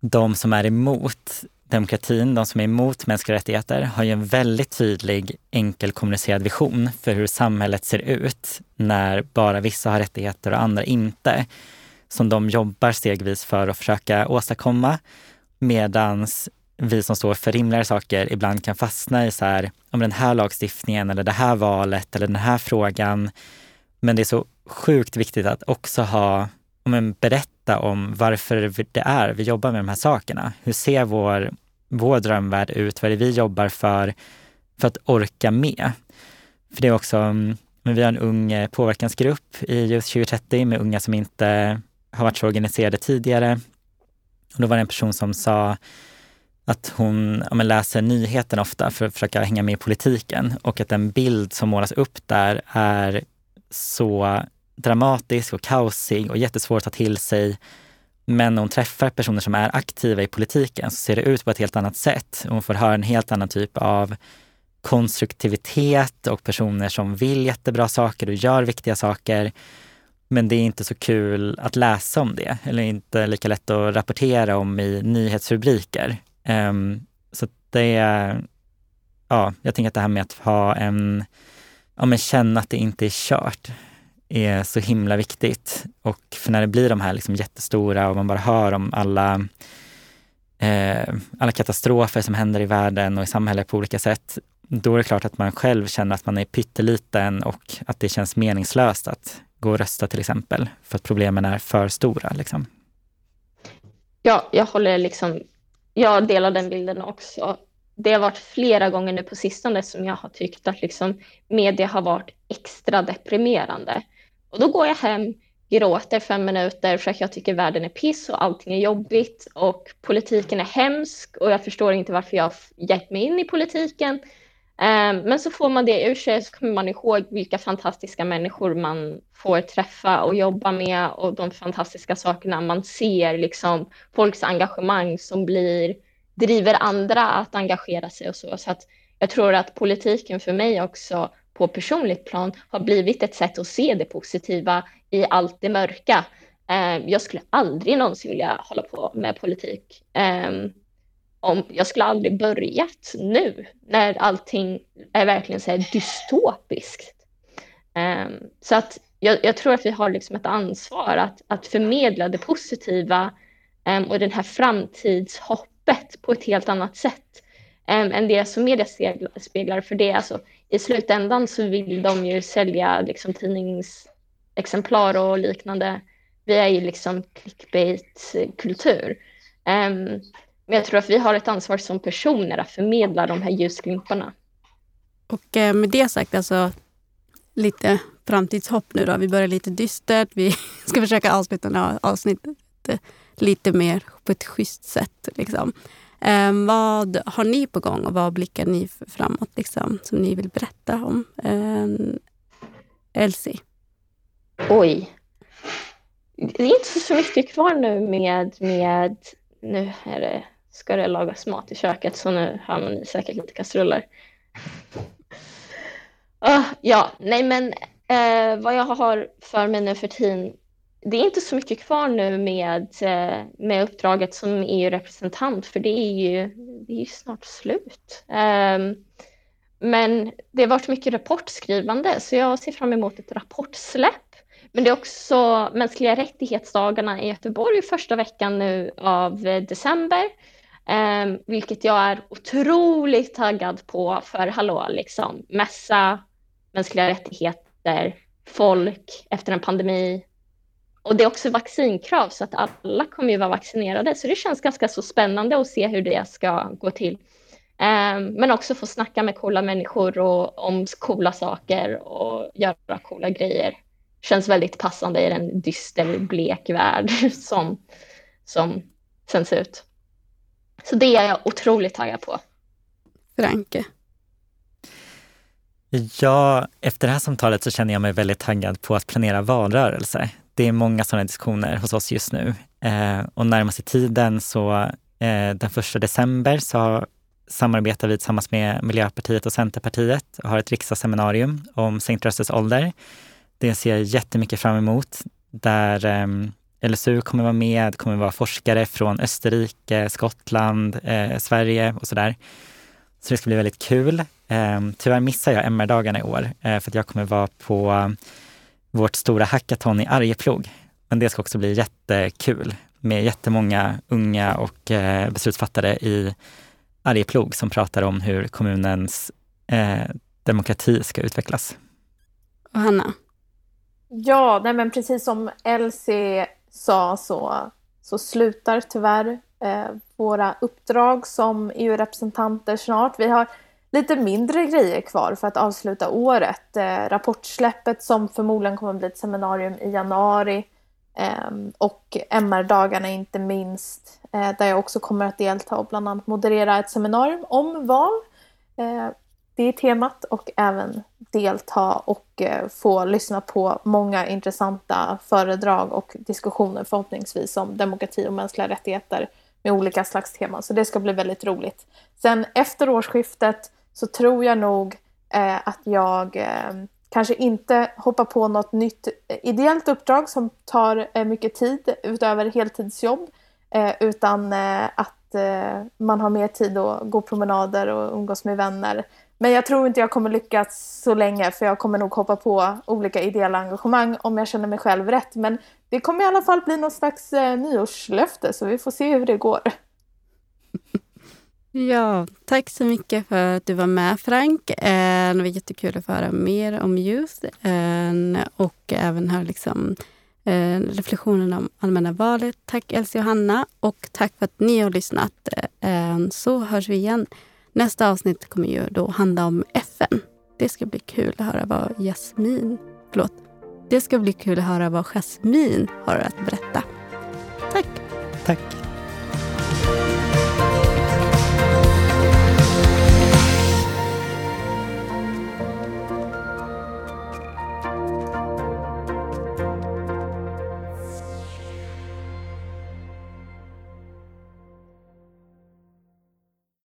de som är emot demokratin, de som är emot mänskliga rättigheter, har ju en väldigt tydlig, enkel kommunicerad vision för hur samhället ser ut när bara vissa har rättigheter och andra inte. Som de jobbar stegvis för att försöka åstadkomma. Medans vi som står för rimligare saker ibland kan fastna i så här, om den här lagstiftningen eller det här valet eller den här frågan. Men det är så sjukt viktigt att också ha, men berätta om varför det är vi jobbar med de här sakerna. Hur ser vår, vår drömvärld ut? Vad är det vi jobbar för, för att orka med? För det är också, mm, men vi har en ung eh, påverkansgrupp i just 2030 med unga som inte har varit så organiserade tidigare. Och då var det en person som sa att hon ja, läser nyheten ofta för att försöka hänga med i politiken och att den bild som målas upp där är så dramatisk och kaosig och jättesvår att ta till sig. Men när hon träffar personer som är aktiva i politiken så ser det ut på ett helt annat sätt. Hon får höra en helt annan typ av konstruktivitet och personer som vill jättebra saker och gör viktiga saker. Men det är inte så kul att läsa om det eller inte lika lätt att rapportera om i nyhetsrubriker. Um, så det är, ja, jag tänker att det här med att ha en, ja men känna att det inte är kört är så himla viktigt. Och för när det blir de här liksom jättestora och man bara hör om alla, eh, alla katastrofer som händer i världen och i samhället på olika sätt, då är det klart att man själv känner att man är pytteliten och att det känns meningslöst att gå och rösta till exempel, för att problemen är för stora. Liksom. Ja, jag håller liksom, jag delar den bilden också det har varit flera gånger nu på sistone som jag har tyckt att liksom media har varit extra deprimerande. Och då går jag hem, gråter fem minuter för att jag tycker världen är piss och allting är jobbigt och politiken är hemsk och jag förstår inte varför jag har gett mig in i politiken. Ehm, men så får man det ur sig så kommer man ihåg vilka fantastiska människor man får träffa och jobba med och de fantastiska sakerna man ser, liksom folks engagemang som blir, driver andra att engagera sig och så. Så att jag tror att politiken för mig också på personligt plan har blivit ett sätt att se det positiva i allt det mörka. Eh, jag skulle aldrig någonsin vilja hålla på med politik. Ehm, om, jag skulle aldrig börjat nu när allting är verkligen så här dystopiskt. Ehm, så att jag, jag, tror att vi har liksom ett ansvar att, att förmedla det positiva ehm, och den här framtidshopp öppet på ett helt annat sätt um, än det som media speglar. För det alltså, i slutändan så vill de ju sälja liksom, tidningsexemplar och liknande. Vi är ju liksom clickbait-kultur. Um, men jag tror att vi har ett ansvar som personer att förmedla de här ljusglimparna. Och eh, med det sagt, alltså lite framtidshopp nu då. Vi börjar lite dystert. Vi ska försöka avsluta avsnittet eh, lite mer på ett schysst sätt. Liksom. Eh, vad har ni på gång och vad blickar ni framåt liksom, som ni vill berätta om? Eh, Elsie? Oj. Det är inte så mycket kvar nu med, med nu är det ska det lagas mat i köket så nu har man säkert lite kastruller. Uh, ah, ja, nej men uh, vad jag har för mig nu för tiden, det är inte så mycket kvar nu med, eh, med uppdraget som EU-representant för det är ju, det är ju snart slut. Um, men det har varit mycket rapportskrivande så jag ser fram emot ett rapportsläpp. Men det är också mänskliga rättighetsdagarna i Göteborg första veckan nu av eh, december. Um, vilket jag är otroligt taggad på för hallå, liksom mässa, mänskliga rättigheter, folk efter en pandemi. Och det är också vaccinkrav så att alla kommer ju vara vaccinerade. Så det känns ganska så spännande att se hur det ska gå till. Um, men också få snacka med coola människor och, om coola saker och göra coola grejer. Känns väldigt passande i den dyster, blek värld som, som sänds ut. Så det är jag otroligt taggad på. Franke? Ja, efter det här samtalet så känner jag mig väldigt taggad på att planera valrörelse. Det är många sådana diskussioner hos oss just nu. Eh, och närmaste tiden så eh, den första december så samarbetar vi tillsammans med Miljöpartiet och Centerpartiet och har ett riksdagsseminarium om sänkt ålder. Det ser jag jättemycket fram emot. Där eh, LSU kommer vara med, kommer vara forskare från Österrike, Skottland, eh, Sverige och sådär. Så det ska bli väldigt kul. Eh, tyvärr missar jag MR-dagarna i år eh, för att jag kommer vara på vårt stora hackathon i Arjeplog. Men det ska också bli jättekul med jättemånga unga och eh, beslutsfattare i Arjeplog som pratar om hur kommunens eh, demokrati ska utvecklas. Och Hanna? Ja, nej men precis som Elsie sa så, så slutar tyvärr eh, våra uppdrag som EU-representanter snart. Vi har lite mindre grejer kvar för att avsluta året. Eh, rapportsläppet som förmodligen kommer bli ett seminarium i januari eh, och MR-dagarna inte minst, eh, där jag också kommer att delta och bland annat moderera ett seminarium om val. Eh, det är temat och även delta och eh, få lyssna på många intressanta föredrag och diskussioner förhoppningsvis om demokrati och mänskliga rättigheter med olika slags teman. Så det ska bli väldigt roligt. Sen efter årsskiftet så tror jag nog eh, att jag eh, kanske inte hoppar på något nytt eh, ideellt uppdrag som tar eh, mycket tid utöver heltidsjobb eh, utan eh, att eh, man har mer tid att gå promenader och umgås med vänner men jag tror inte jag kommer lyckas så länge för jag kommer nog hoppa på olika ideella engagemang om jag känner mig själv rätt. Men det kommer i alla fall bli någon slags eh, nyårslöfte så vi får se hur det går. Ja, tack så mycket för att du var med Frank. Eh, det var jättekul att få höra mer om ljus eh, och även höra liksom, eh, reflektionen reflektionerna om allmänna valet. Tack Elsie och Hanna och tack för att ni har lyssnat. Så hörs vi igen Nästa avsnitt kommer ju då handla om FN. Det ska bli kul att höra vad Jasmin... Förlåt. Det ska bli kul att höra vad Jasmin har att berätta. Tack! Tack!